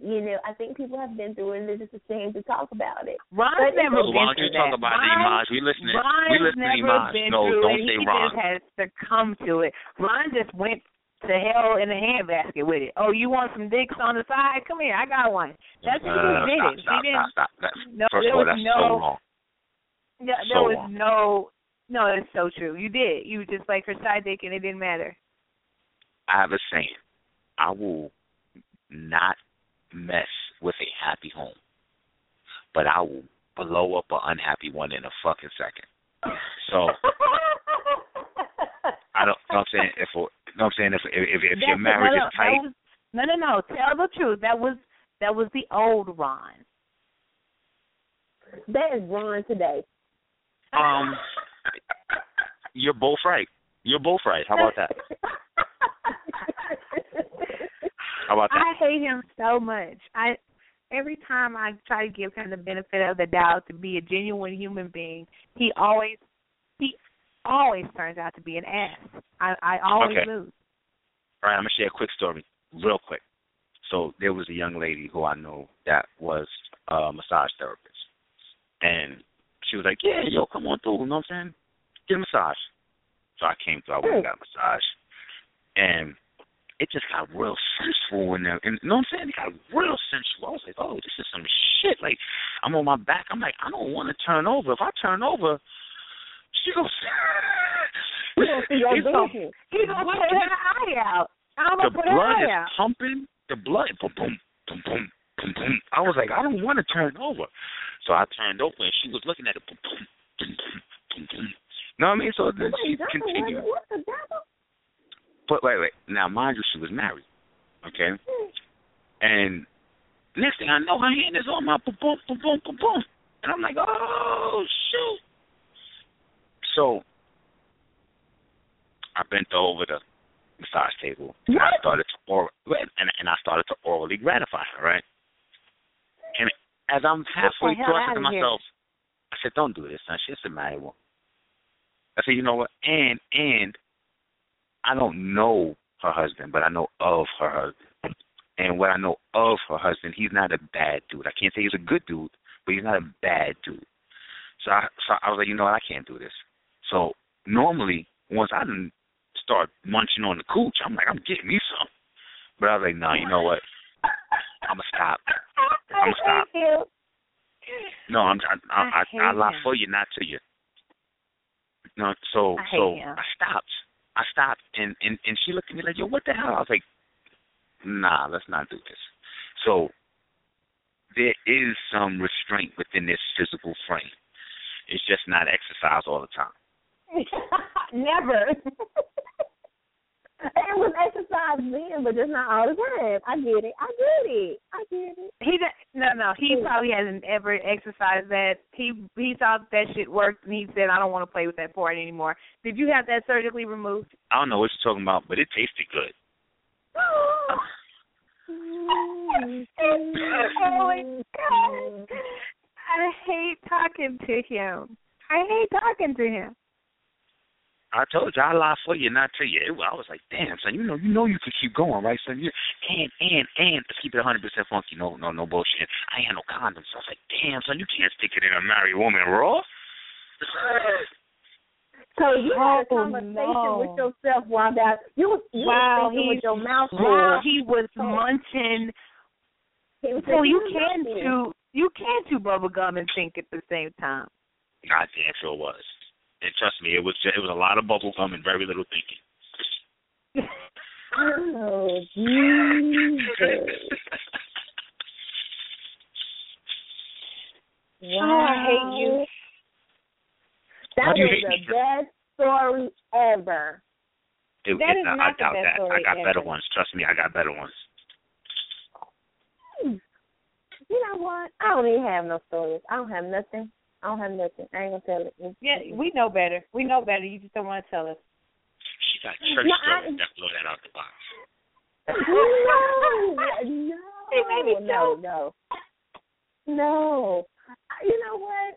You know, I think people have been through it, and they're just ashamed to talk about it. Ron's But never it's been why don't you through talk that. about it, Ron, Imaj? We listening. Ron we has listening, never Imaj. been No, through don't it. say he Ron. just has succumbed to it. Ron just went to hell in a handbasket with it. Oh, you want some dicks on the side? Come here, I got one. That's what Uh, he did stop, it. stop, he didn't. stop, stop. That's, No, first there of all, was that's no. so wrong. Yeah, So there was wrong. no. No, it's so true. You did. You were just like her side dick, and it didn't matter. I have a saying. I will not mess with a happy home, but I will blow up an unhappy one in a fucking second. So I don't. know what I'm saying if you know what I'm saying if if, if your marriage no, no, is tight, was- no, no, no. Tell the truth. That was that was the old Ron. That is Ron today. um, you're both right. You're both right. How about that? How about that? I hate him so much. I every time I try to give him the benefit of the doubt to be a genuine human being, he always he always turns out to be an ass. I I always Okay. lose. All right, I'm gonna share a quick story, real quick. So there was a young lady who I know that was a massage therapist, and she was like, "Yeah, yo, come on through." You know what I'm saying? Get a massage. So I came through. I went and got a massage, and it just got real sensual in there. And you know what I'm saying? It got real sensual. I was like, "Oh, this is some shit." Like I'm on my back. I'm like, I don't want to turn over. If I turn over, she goes. You don't see your It's so- business. He's gonna put her eye out. I'm the put blood is out. pumping. The blood, boom, boom, boom, boom, boom, boom. I was like, I don't want to turn over, so I turned over, and she was looking at it. Boom, boom, boom, boom, boom, boom. Know what I mean? So then she Wait, that's the continued. What the devil? But wait, wait. Now, mind you, she was married. Okay. Hmm. And next thing I know, her hand is on my boom, boom, boom, boom, boom, boom, and I'm like, oh shoot. So I bent over the massage table and I started to or and and I started to orally gratify her, right? And as I'm halfway through, I said to here. myself, I said, "Don't do this, son. She's a married woman." I said, "You know what? And and I don't know her husband, but I know of her husband. And what I know of her husband, he's not a bad dude. I can't say he's a good dude, but he's not a bad dude. So I, so I was like, you know what, I can't do this. So normally, once I didn't start munching on the cooch, I'm like, I'm getting me some. But I was like, no, you know what? I'm gonna stop. I'm gonna stop. No, I'm I I, I I, I lie for you, not to you. No, so I so him. I stopped. I stopped and, and and she looked at me like, "Yo, what the hell?" I was like, "Nah, let's not do this." So there is some restraint within this physical frame. It's just not exercise all the time. Never. it was exercise then, but just not all the time. I get it. I get it. I get it. He d- no no he probably hasn't ever exercised that. He he thought that shit worked and he said I don't want to play with that part anymore. Did you have that surgically removed? I don't know what you're talking about, but it tasted good. oh my god! I hate talking to him. I hate talking to him. I told you I lie for you, not to you. It, I was like, damn, son, you know, you know, you could keep going, right, son? You and and and let's keep it 100 percent funky. No, no, no bullshit. I ain't had no condoms. So I was like, damn, son, you can't stick it in a married woman raw. So you had a Oh, conversation no. with yourself while that you was you Wow, was thinking he- with your mouth Wow, full. he was Oh. munching. He was So you can your mouth chew you can chew bubble gum and think at the same time. I damn sure was. And trust me, it was just, it was a lot of bubble gum and very little thinking. Oh Jesus! Oh, I hate you. That you was hate me? the best story ever. It, That it, is I, not I the doubt best that. I story got better ones. Trust me, I got better ones. You know what? I don't even have no stories. I don't have nothing. I don't have nothing. I ain't gonna tell it. Yeah, we know better. We know better. You just don't want to tell us. She got church No, I- stories that blow that out the box. no, no, He made me no, choke. no, no. You know what?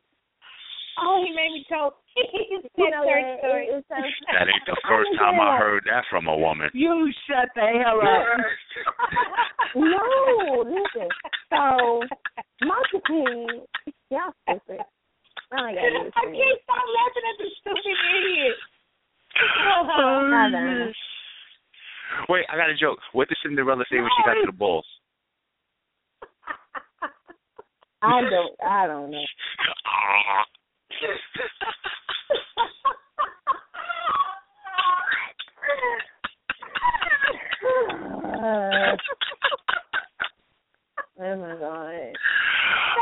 Oh, he made me choke. He said You know church what? story. It- it's so- That ain't the I first was time I heard that from a woman. You shut the hell up. no, listen. So, Monkey King, y'all stupid. I ain't I can't stop laughing at the stupid idiot. Nothing. Wait, I got a joke. What did Cinderella say when she got to the balls? I don't. I don't know. Uh, oh my god.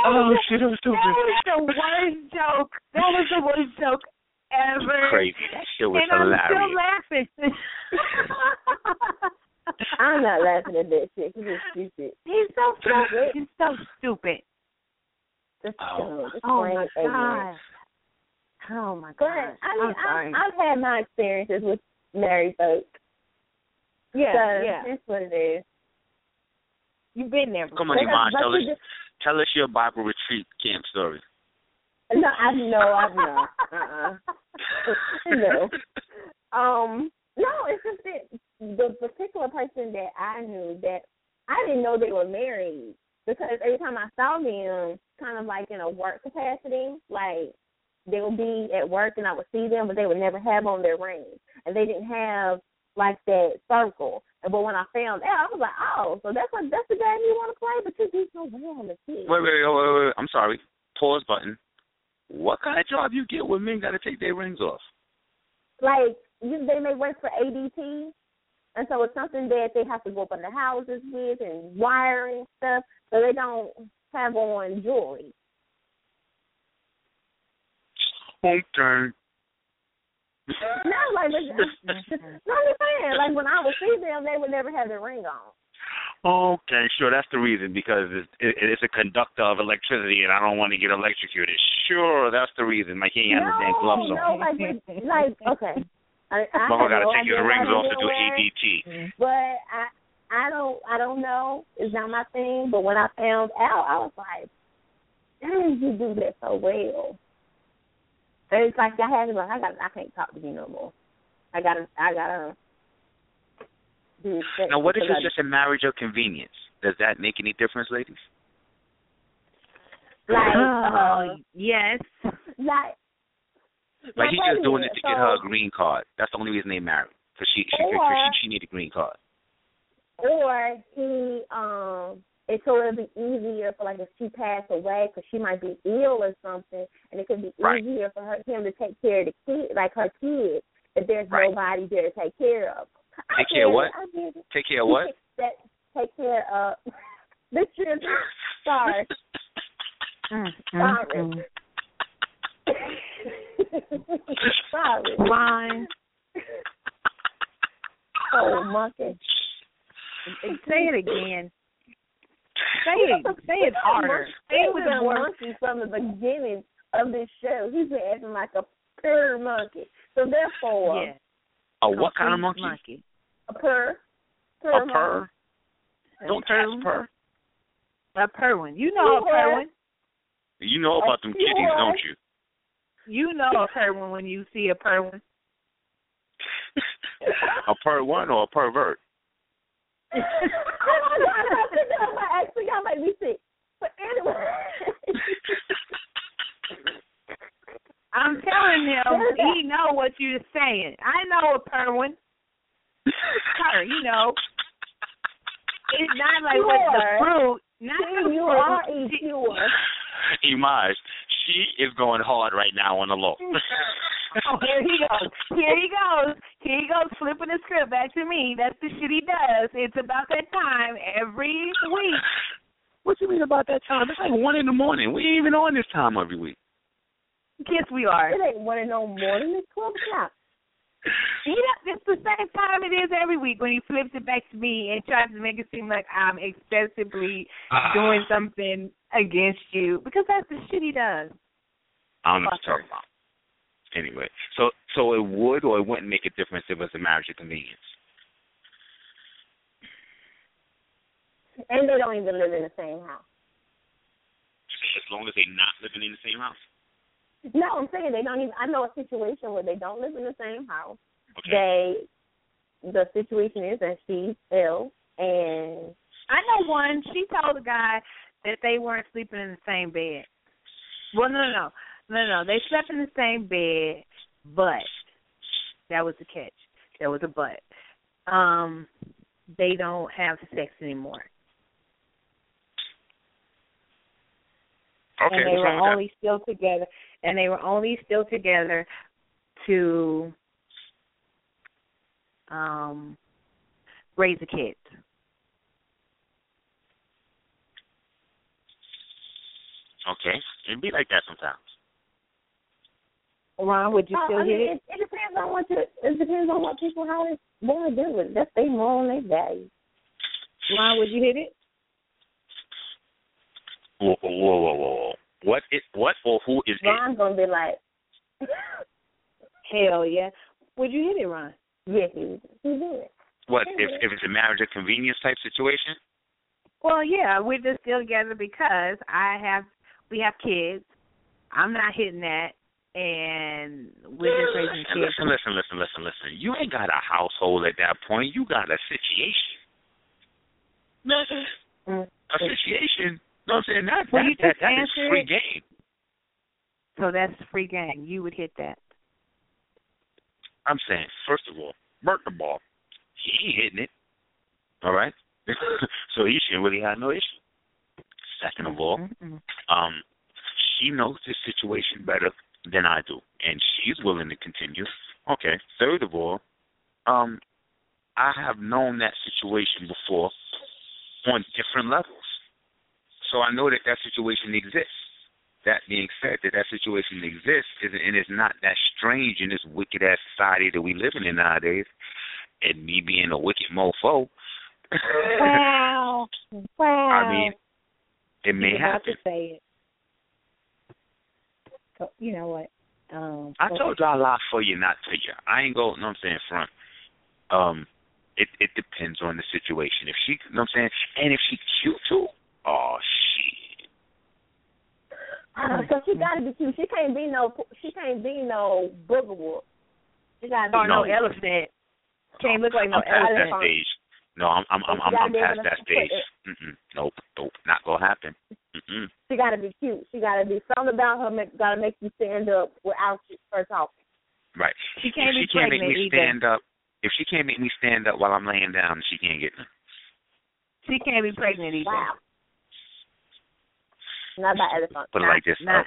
Oh shit, I'm stupid. That was the worst joke. That was the worst joke ever. Crazy. That shit was and I'm still hilarious. laughing. I'm not laughing at that shit. Cause it's stupid. He's so stupid. He's so stupid. Just, Oh. Just Oh my ignorant. god. Oh my But god. I mean, I'm I've, I've had my experiences with married folks. yeah, so yeah. That's what it is. You've been there. Before. Come on, But- Iman, but tell us you just- tell us your Bible retreat camp story. No, I no, I no. Uh-uh. no. Um, no, it's just that the particular person that I knew that I didn't know they were married because every time I saw them, kind of like in a work capacity, like they would be at work and I would see them, but they would never have on their rings, and they didn't have like that circle. But when I found out, I was like, oh, so that's what that's the game you want to play, but you do so well on the kid. Wait, wait, wait, wait, wait. I'm sorry. Pause button. What kind of job you get when men got to take their rings off? like you, they may work for ADT, and so it's something that they have to go up in the houses with and wiring stuff, so they don't have on jewelry. Home turn. No, like no, I'm just saying, like when I would see them, they would never have their ring on. Okay, sure. That's the reason because it's, it, it's a conductor of electricity, and I don't want to get electrocuted. Sure, that's the reason. Like he ain't had his damn gloves on. no, like like okay. I, I Mama got to take his rings off to do ADT. But I I don't I don't know. It's not my thing. But when I found out, I was like, "Dang, you do that so well." And it's like I had to like I got I can't talk to you no more. I gotta I gotta be Now, what if it's just a marriage of convenience? Does that make any difference, ladies? Like oh, uh, yes. like Like now, he's just doing it minute. to get her a green card. That's the only reason they married. Because she she, Or- she she need a green card. or he um it so it'll be easier for like if she passed away because she might be ill or something, and it could be Right. easier for her him to take care of the kid, like her kids, that there's Right. nobody there to take care of. I Take care of what? I get it. Take care of what? that take care of the children. Sorry. Mm, Sorry. Sorry. Line. Oh, monkey. Say it again. Say it. Say it harder. Say it with a a monkey from the beginning of this show. He's been acting like a purr monkey. So therefore, Yeah. A what kind of complete monkey? a purr. Purr A monkey. purr? Don't purr. touch purr. A purwin. You know a Yeah. purwin. You know about them A kitties, don't you? You know a purwin when you see a purwin. a per one or a pervert? oh my God! I actually got make me sick. But anyway. I'm telling him he know what you're saying. I know a purwin. Purr, you know. It's not like what the Sure. fruit. Not See, the you fruit. are a pure. Imaj, she is going hard right now on the low. Oh, here he goes. Here he goes. Here he goes, flipping the script back to me. That's the shit he does. It's about that time every week. what do you mean about that time? It's like one in the morning. We ain't even on this time every week. Yes, we are. It ain't one in no morning. It's twelve o'clock. He does, it's the same time it is every week when he flips it back to me and tries to make it seem like I'm excessively ah. doing something against you because that's the shit he does. I don't know what you're talking about. Anyway, so so it would or it wouldn't make a difference if it was a marriage of convenience. And they don't even live in the same house. As long as they're not living in the same house. No, I'm saying they don't even. I know a situation where they don't live in the same house. Okay. They, the situation is that she's ill, and I know one. She told the guy that they weren't sleeping in the same bed. Well, no, no, no, no, no. They slept in the same bed, but that was the catch. There was a but. Um, they don't have sex anymore, Okay. and they were wrong only still together. And they were only still together to um raise a kid. Okay. It'd be like that sometimes. Ron, would you Uh, still I hit mean, it? it, it depends on what you. It depends on what people how they want to do it. That's their moral and their value. Ron, would you hit it? Whoa, whoa, whoa, whoa, whoa. What is what or who is it? Ron's gonna be like, Hell yeah. Would you hit it, Ron? yes, he he did it. What if if it's a marriage of convenience type situation? Well, yeah, we're just still together because I have we have kids. I'm not hitting that, and we're just raising And kids. listen, listen, listen, listen, listen. You ain't got a household at that point. You got a situation. Nothing. Mm. A situation. What I'm saying? That, Well, that, you that, that is free it. game. So that's free game. You would hit that. I'm saying, first of all, Bert the ball. He ain't hitting it. All right? so he shouldn't really have no issue. Second of all, Mm-mm. um, she knows this situation better than I do, and she's willing to continue. Okay. Third of all, um, I have known that situation before on different levels, so I know that that situation exists. That being said, that that situation exists, and it's not that strange in this wicked ass society that we living in nowadays. And me being a wicked mofo, Wow. Wow. I mean, it may about happen. to say it. So, you know what? Um, I told you I lie for you, not to you. I ain't go. No, I'm saying front. Um, it it depends on the situation. If she, you know what I'm saying, and if she cute too. Oh shit. Uh, so she gotta be cute. She can't be no. She can't be no booger whoop. She gotta be Or no No. elephant. Can't look like no I'm past that elephant. stage. No, I'm I'm I'm I'm, I'm past that stage. it- Mm-mm. Nope, nope, not gonna happen. Mm-mm. She gotta be cute. She gotta be something about her. Make, gotta make you stand up without her talking. Right. She can't if be she can't make pregnant me either. stand up, if she can't make me stand up while I'm laying down, she can't get me. She can't be pregnant either. Wow. Not about elephant. Put it like this: not-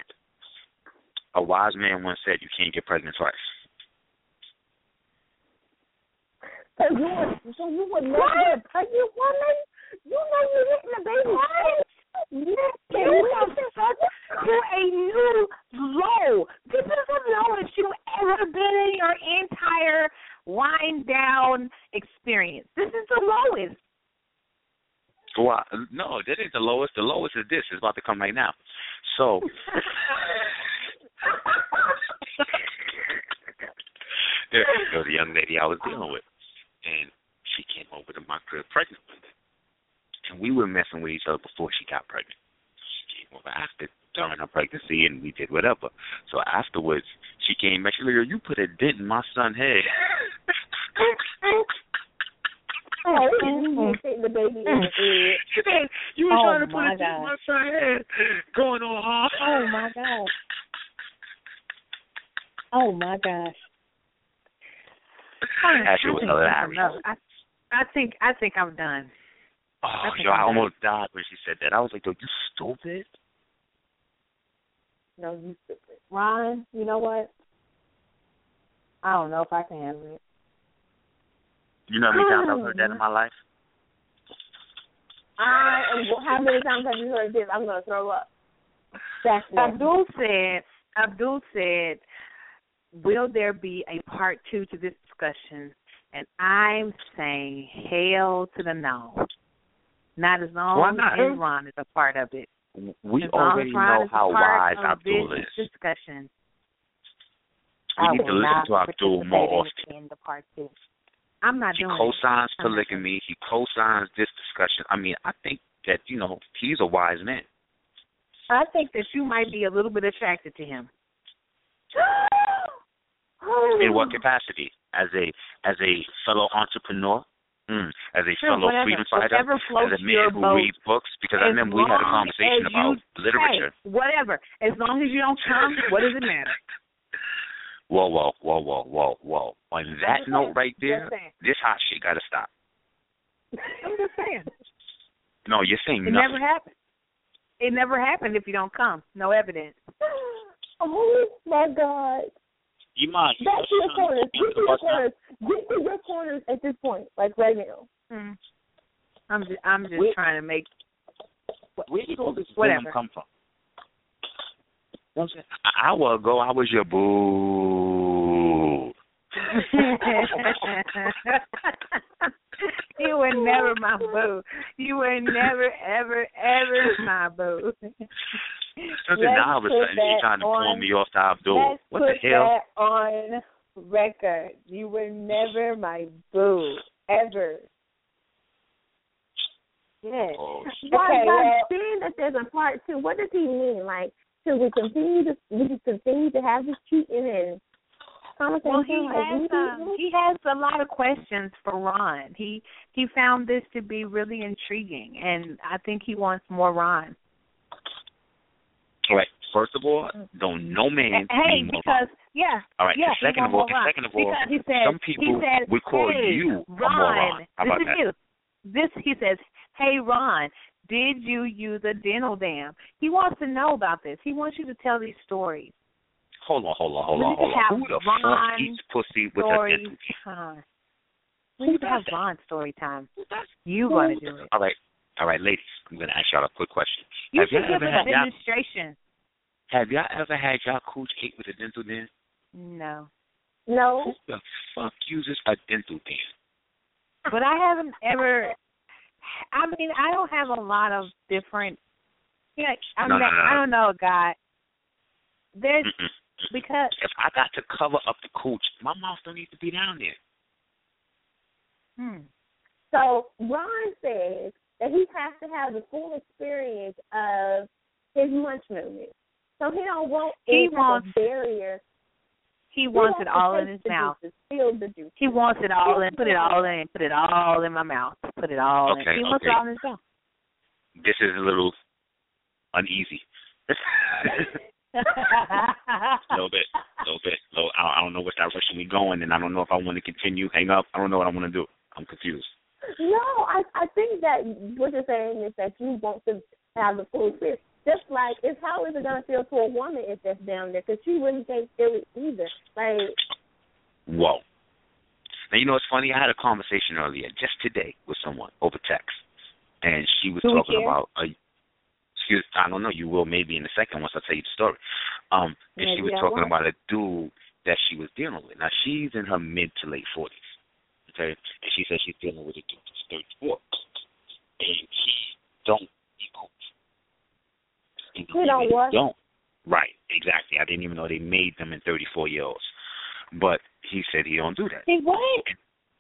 a, a wise man once said, "You can't get pregnant twice." So you would, so you would never get a pregnant woman? You know you're hitting the baby. Yes, to a new low. This is the lowest you've ever been in your entire Wine Down experience. This is the lowest. Well, no, that ain't the lowest. The lowest is this. It's about to come right now. So. there was a young lady I was dealing with, and she came over to my crib pregnant, and we were messing with each other before she got pregnant. She came over after during her pregnancy, and we did whatever. So afterwards, she came back. She like, "You put a dent in my son's head." Oh, you hitting the baby in mm. the head. "You were Oh, trying to put my a in God. my son's head." Going on hard. Oh my gosh. Oh my gosh. That shit I think that's hilarious. enough. I, I think I think I'm done. Oh, I yo, I I'm almost died when she said that. I was like, "Yo, you stupid." No, you stupid. Ron, you know what? I don't know if I can handle it. You know how many times I've heard that in hmm. my life? I am. How many times have you heard this? I'm gonna throw up. That's. Abdul said Abdul said, Will there be a part two to this discussion? And I'm saying hell to the no. Not as long Why not? as Ron is a part of it. We as already know how part wise Abdul is. discussion. We I need to listen to Abdul more participate often. I'm not He doing it. co-signs I'm polygamy. He co-signs this discussion. I mean, I think that you know he's a wise man. I think that you might be a little bit attracted to him. In what capacity? As a as a fellow entrepreneur, mm, as a Sure, fellow whatever. freedom fighter, as a man who boat. reads books. Because I remember we had a conversation about you- literature. Hey, whatever. As long as you don't come, what does it matter? Whoa, whoa, whoa, whoa, whoa, whoa. On that just note right there, this hot shit got to stop. I'm just saying. No, you're saying It nothing. never happened. It never happened if you don't come. No evidence. Oh my God! You mind? Back to your corners. Get to your corners. Get to your corners at this point, like right now. Mm. I'm just I'm just Where- trying to make Where did all this Whatever. come from? You know what I'm saying? An hour ago, I was your boo. you were never my boo. You were never, ever, ever my boo. Something now all of a sudden that she's trying to pull on- me off to Abdul. Let's What put the hell? that on record. You were never my boo, ever. Oh, yes. Oh, Why, Okay, by well- saying that there's a part two, what does he mean? Like, should we continue to we should continue to have this cheating and conversation? Well, he has um, he has a lot of questions for Ron. He he found this to be really intriguing, and I think he wants more Ron. all right. First of all, don't no man hey, be more because yeah, All right. yeah. second of all, wants more Ron. second of all, because he said some people he said, would call hey, you a Ron. moron. How about listen that? to this. This he says, "Hey Ron, did you use a dental dam?" He wants to know about this. He wants you to tell these stories. Hold on, hold on, hold on, hold on. Who the Ron fuck eats pussy with a dental? time. We need to have Ron story time. You Who- gotta do it. All right, all right, ladies. I'm gonna ask y'all a quick question. You have should y'all give ever a had y'all, have y'all ever had y'all cooch ate with a dental dam? No, No. Who the fuck uses a dental dam? but I haven't ever. I mean, I don't have a lot of different. Yeah, I No, mean, no, no, I don't know, God. There's Mm-mm. because If I got to cover up the cooch, my mouth don't need to be down there. hmm, So Ron says that he has to have the full experience of his munch movement. So he don't want He any type wants- of barrier. He wants it all in his mouth. juices, feel the juice. He wants it all in. Put it all in. Put it all in my mouth. Put it all Okay, in. He wants it all in his mouth. This is a little uneasy. a little bit, a little bit. Little, I, I don't know what direction we going, and I don't know if I want to continue, hang up. I don't know what I want to do. I'm confused. No, I I think that what you're saying is that you want to have the full experience. Just like it's how is it gonna feel to a woman if that's down there? Because she wouldn't think feel it either. Like Whoa. Now you know it's funny. I had a conversation earlier, just today, with someone over text, and she was we talking about a. Excuse, I don't know. You will maybe in a second once I tell you the story. Um, and she was talking about a dude that she was dealing with. Now she's in her mid to late forties. Okay, and she said she's dealing with a dude that's thirty four, and he don't equal. You know, He don't what? Don't. Right, exactly. I didn't even know they made them in thirty four year olds, but he said he don't do that. He what?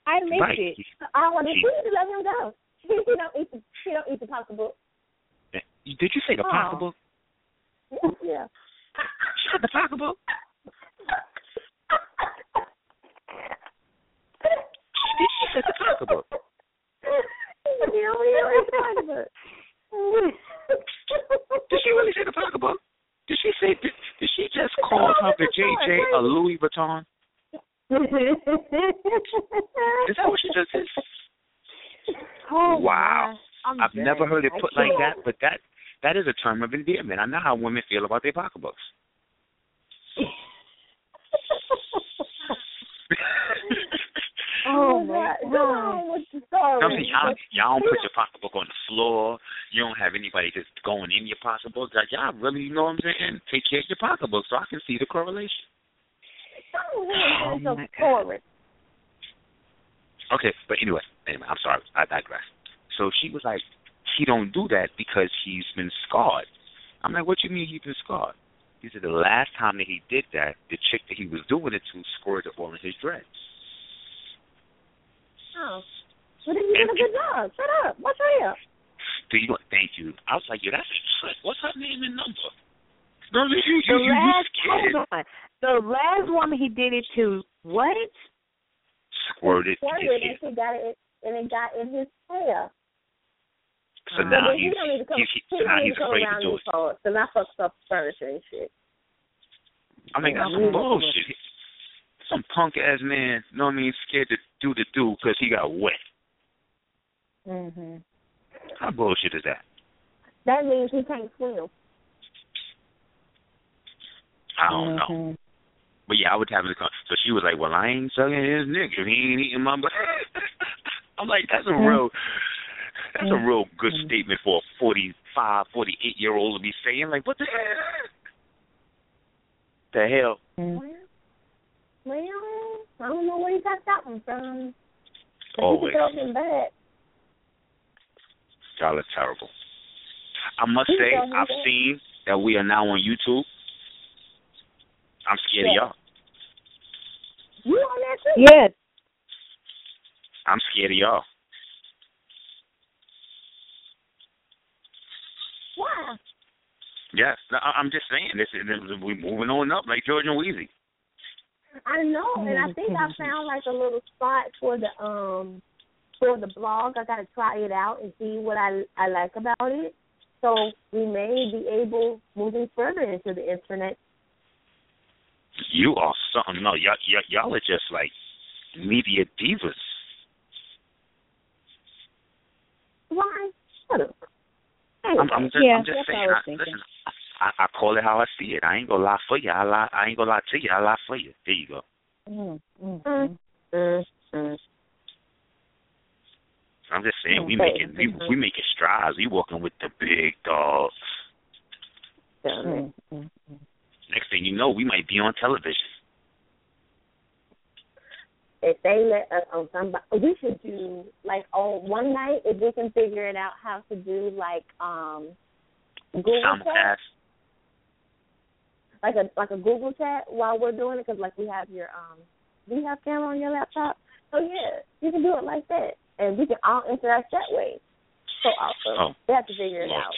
I missed Right. it. He- I want to let him go. He don't eat the he don't eat the pocketbook. Eh, did you say the Oh. pocketbook? Yeah. The pocketbook. She she said the pocketbook. He don't eat the pocketbook. Did she really say the pocketbook? Did she say? Did, did she just call her the JJ a Louis Vuitton? Is that what she just said? Oh, Wow. I've dead. never heard it put like that, but that that is a term of endearment. I know how women feel about their pocketbooks. Oh, my my God. on with the story. I'm saying y'all, y'all don't put your pocketbook on the floor. You don't have anybody just going in your pocketbook. Like y'all really, you know what I'm saying? Take care of your pocketbook so I can see the correlation. Oh, so my God. Okay, but anyway, anyway, I'm sorry, I digress. So she was like, he don't do that because he's been scarred. I'm like, what do you mean he's been scarred? He said the last time that he did that, the chick that he was doing it to squirted all in his dreads. Oh. But then you did a good job. Shut up. What's real? Do you? Thank you. I was like, yeah, that's. What's her name and number? No, you, you, The you, you, you last, scared. hold on. The last woman he did it to, what? Squirted Squirted and hair. he got it and it got in his hair. So Uh, now he he's, to come, he's, he so now he's afraid to do it. because I fucked up furniture and shit. I mean, that's some bullshit. Some punk ass man, you know what I mean, scared to do the do because he got wet. Mhm. How bullshit is that? That means he can't swim. I don't know. Mhm. But yeah, I would have to come. So she was like, "Well, I ain't sucking his nigga. He ain't eating my." butt." I'm like, that's a real, that's a real good statement for a 45, 48 year old to be saying. Like, what the hell? The hell? Mhm. Well, well, I don't know where he got that one from. But Always. He could throw him back. Y'all are terrible. I must he say, I've that. seen that we are now on YouTube. I'm scared Yeah. of y'all. You on that too? Yes. I'm scared of y'all. Why? Yes, I- I'm just saying. This is we moving on up like George and Weezy. I know, and I think I found like a little spot for the um for the blog. I gotta try it out and see what I I like about it. So we may be able moving further into the internet. You are something. No, y'all, y'all, y'all are just like media divas. Why? Shut up. I'm, I'm just, Yeah, I'm just saying. I was I, thinking. listen, I, I call it how I see it. I ain't gonna lie for you. I lie. I ain't gonna lie to you. I lie for you. There you go. Mhm. Mm. Mhm. Mm, mm. I'm just saying we making we we making strides. We walking with the big dogs. Mhm. Next thing you know, we might be on television. If they let us on somebody, we should do like on one night if we can figure it out how to do like um Google Simulcast. Like a like a Google chat while we're doing it because like we have your um do you have camera on your laptop? So yeah, you can do it like that, and we can all interact that way. So awesome. Oh. We have to figure it Lord. out.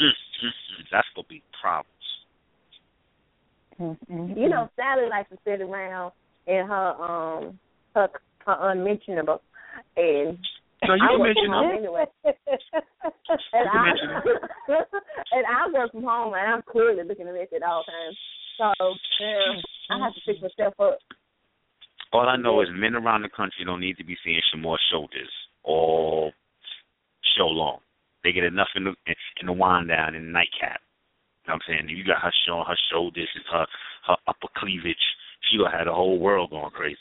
Mm, mm, mm. That's gonna be problems. Mhm. You know, Sally likes to sit around in her um her her unmentionable and No, you I can mention home them. anyway. And I mention and I work from home and I'm clearly looking at this at all times. So yeah, I have to pick myself up. All I know is men around the country don't need to be seeing Sh' Moore's shoulders all show long. They get enough in the in the Wine Down in the nightcap. You know what I'm saying? You got her showing her shoulders and her her upper cleavage. She gonna have the whole world going crazy.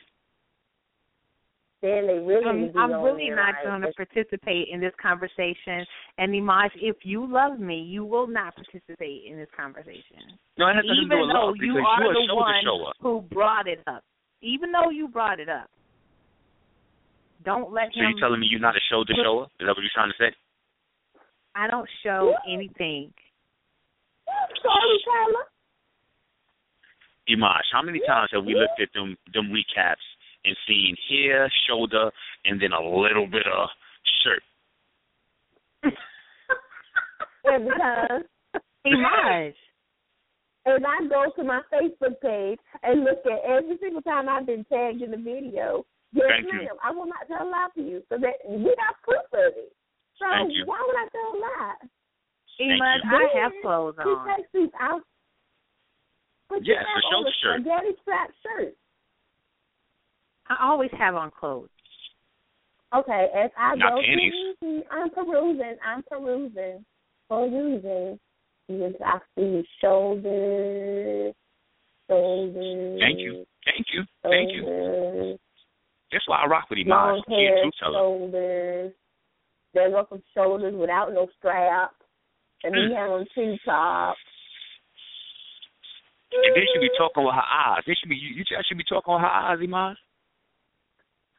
Then they really I'm, need to I'm really in not like, going to participate in this conversation. And Imaj, if you love me, you will not participate in this conversation. No, it has nothing to do Even with though love you because are you're the one who brought it up. Even though you brought it up. Don't let So him. you telling me you're not a shoulder shower? Is that what you're trying to say? I don't show anything. Sorry, Tyler. Imaj, how many times have we looked at them them recaps and seeing hair, shoulder, and then a little bit of shirt? Every time. Imaj. And I go to my Facebook page and look at every single time I've been tagged in the video. Yes, Thank you. ma'am. I will not tell a lie to you. So that we got proof of it. So Thank you. why would I tell a lie? Imaj, you. I have clothes He on. takes these out. But you Yes, have a on shoulder a shirt. spaghetti strap shirt. I always have on clothes. Okay, as I Not go panties. through, I'm perusing, I'm perusing, perusing. Yes, I see shoulders, shoulders. Thank you. Thank you. Thank you. Shoulders, That's why I rock with Imaj. long He a hair, truth teller. shoulders. They go from shoulders without no strap, and Mm. he have on two tops. And then she be talking with her eyes. Then she be you, you tell she be talking with her eyes, Imaj?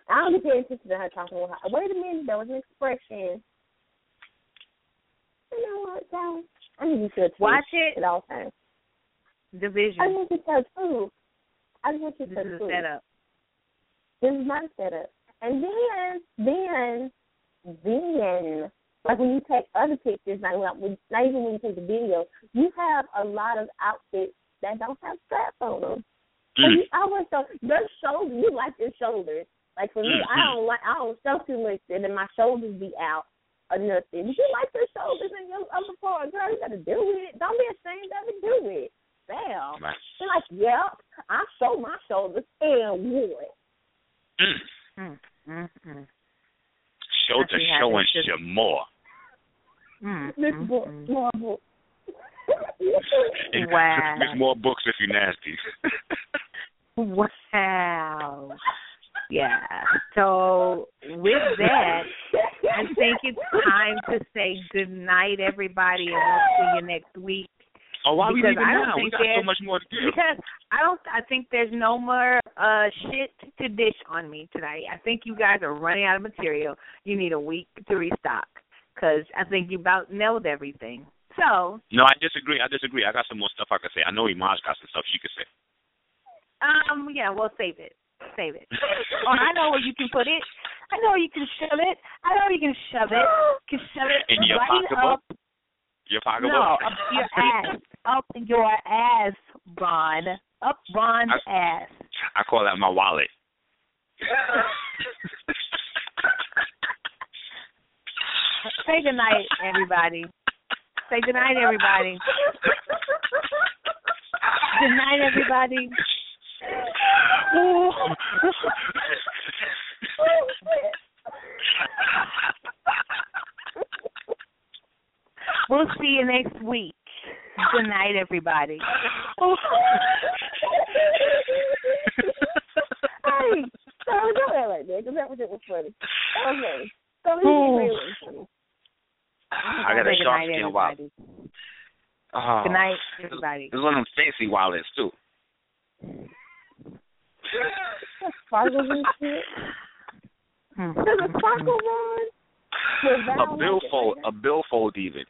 I don't be paying attention to her talking with her. Wait a minute, there was an expression. You know what, guys? I need you to Watch it. at all times. I Division. want you to tell the truth. I just want you to This tell is the a truth. setup. This is not a setup. And then, then, then, like when you take other pictures, like when, not even when you take the video, you have a lot of outfits that don't have straps on them. So Mm. you always show your shoulders. You like your shoulders. Like for me, I Mhm. don't like. I don't show too much, and then my shoulders be out or nothing. If you like your shoulders and your upper part, girl, you gotta do it. Don't be ashamed of it. Do it. Damn. Right. They're like, yep, I show my shoulders and what? Mm. Mm, mm, mm. Shoulder I see how showing this is- more. Mm, Miss mm, Book, mm. more book. Wow. There's more books if you nasty. Wow. Yeah. So with that, I think it's time to say good night, everybody, and we'll see you next week. oh, why we Because leaving I don't now? We got so much more to do. Because I don't. I think there's no more uh shit to dish on me tonight. I think you guys are running out of material. You need a week to restock. Because I think you about nailed everything. So, No, I disagree. I disagree. I got some more stuff I could say. I know Imaj got some stuff she could say. um, yeah, We'll save it. Save it. or I know where you can put it. I know you can shove it. I know you can shove it. You can shove it In your right pocketbook? up. Your pocketbook? No, up your ass. Up your ass, Ron. Up Ron's ass. I call that my wallet. Say good night, everybody. Say good night, everybody. Good night, everybody. We'll see you next week. Good night, everybody. hey, so don't act like that, because that was it was funny. That was funny. So he really funny. I got a Say shark good skin wallet. everybody. Oh. Good night, everybody. It's one of them fancy wallets too. Sparkles and shit. Does a sparkle? With A billfold, like a billfold even.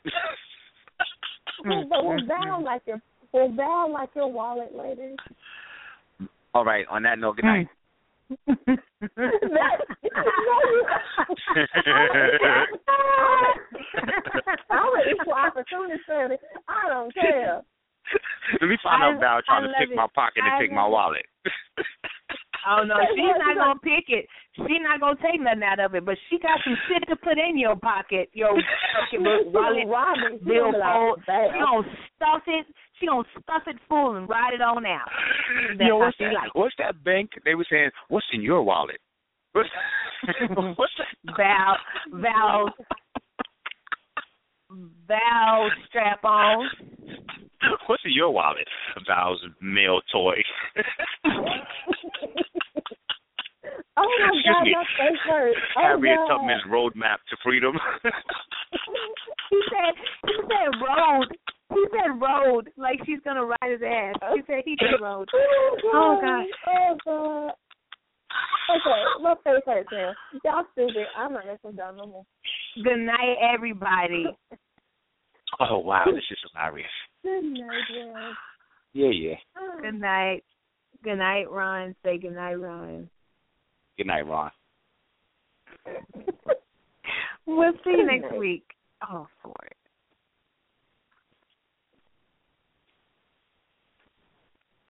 Well, but was Val like your was Val like your wallet lady? All right. On that note, good night. I'm an equal opportunity. I don't care. Let me find I- out Val trying to pick it. my pocket and I pick my love it. wallet. Oh no, she's not gonna pick it. She's not gonna take nothing out of it. But she got some shit to put in your pocket, your pocketbook, wallet, Robin, she billfold. like, She gonna stuff it. She gonna stuff it full and ride it on out. That's Yo, what's that? likes. What's that bank? They were saying, "What's in your wallet?" What's, what's that? Val, Val, Val strap on. What's in your wallet? Val's male toy. oh my Excuse God, me. my face hurts. Oh, Harriet God. Tubman's roadmap to freedom. he said he said road. He said road like she's gonna ride his ass. He said he said road. Oh, oh God. Oh God. Okay, my face hurts now. Y'all stupid. I'm not listening to y'all no more. Good night, everybody. Oh wow, this is hilarious. Good night, Ron. Yeah, yeah. Oh. Good night. Good night, Ron. Say good night, Ron. Good night, Ron. We'll see you next week. Oh, for it.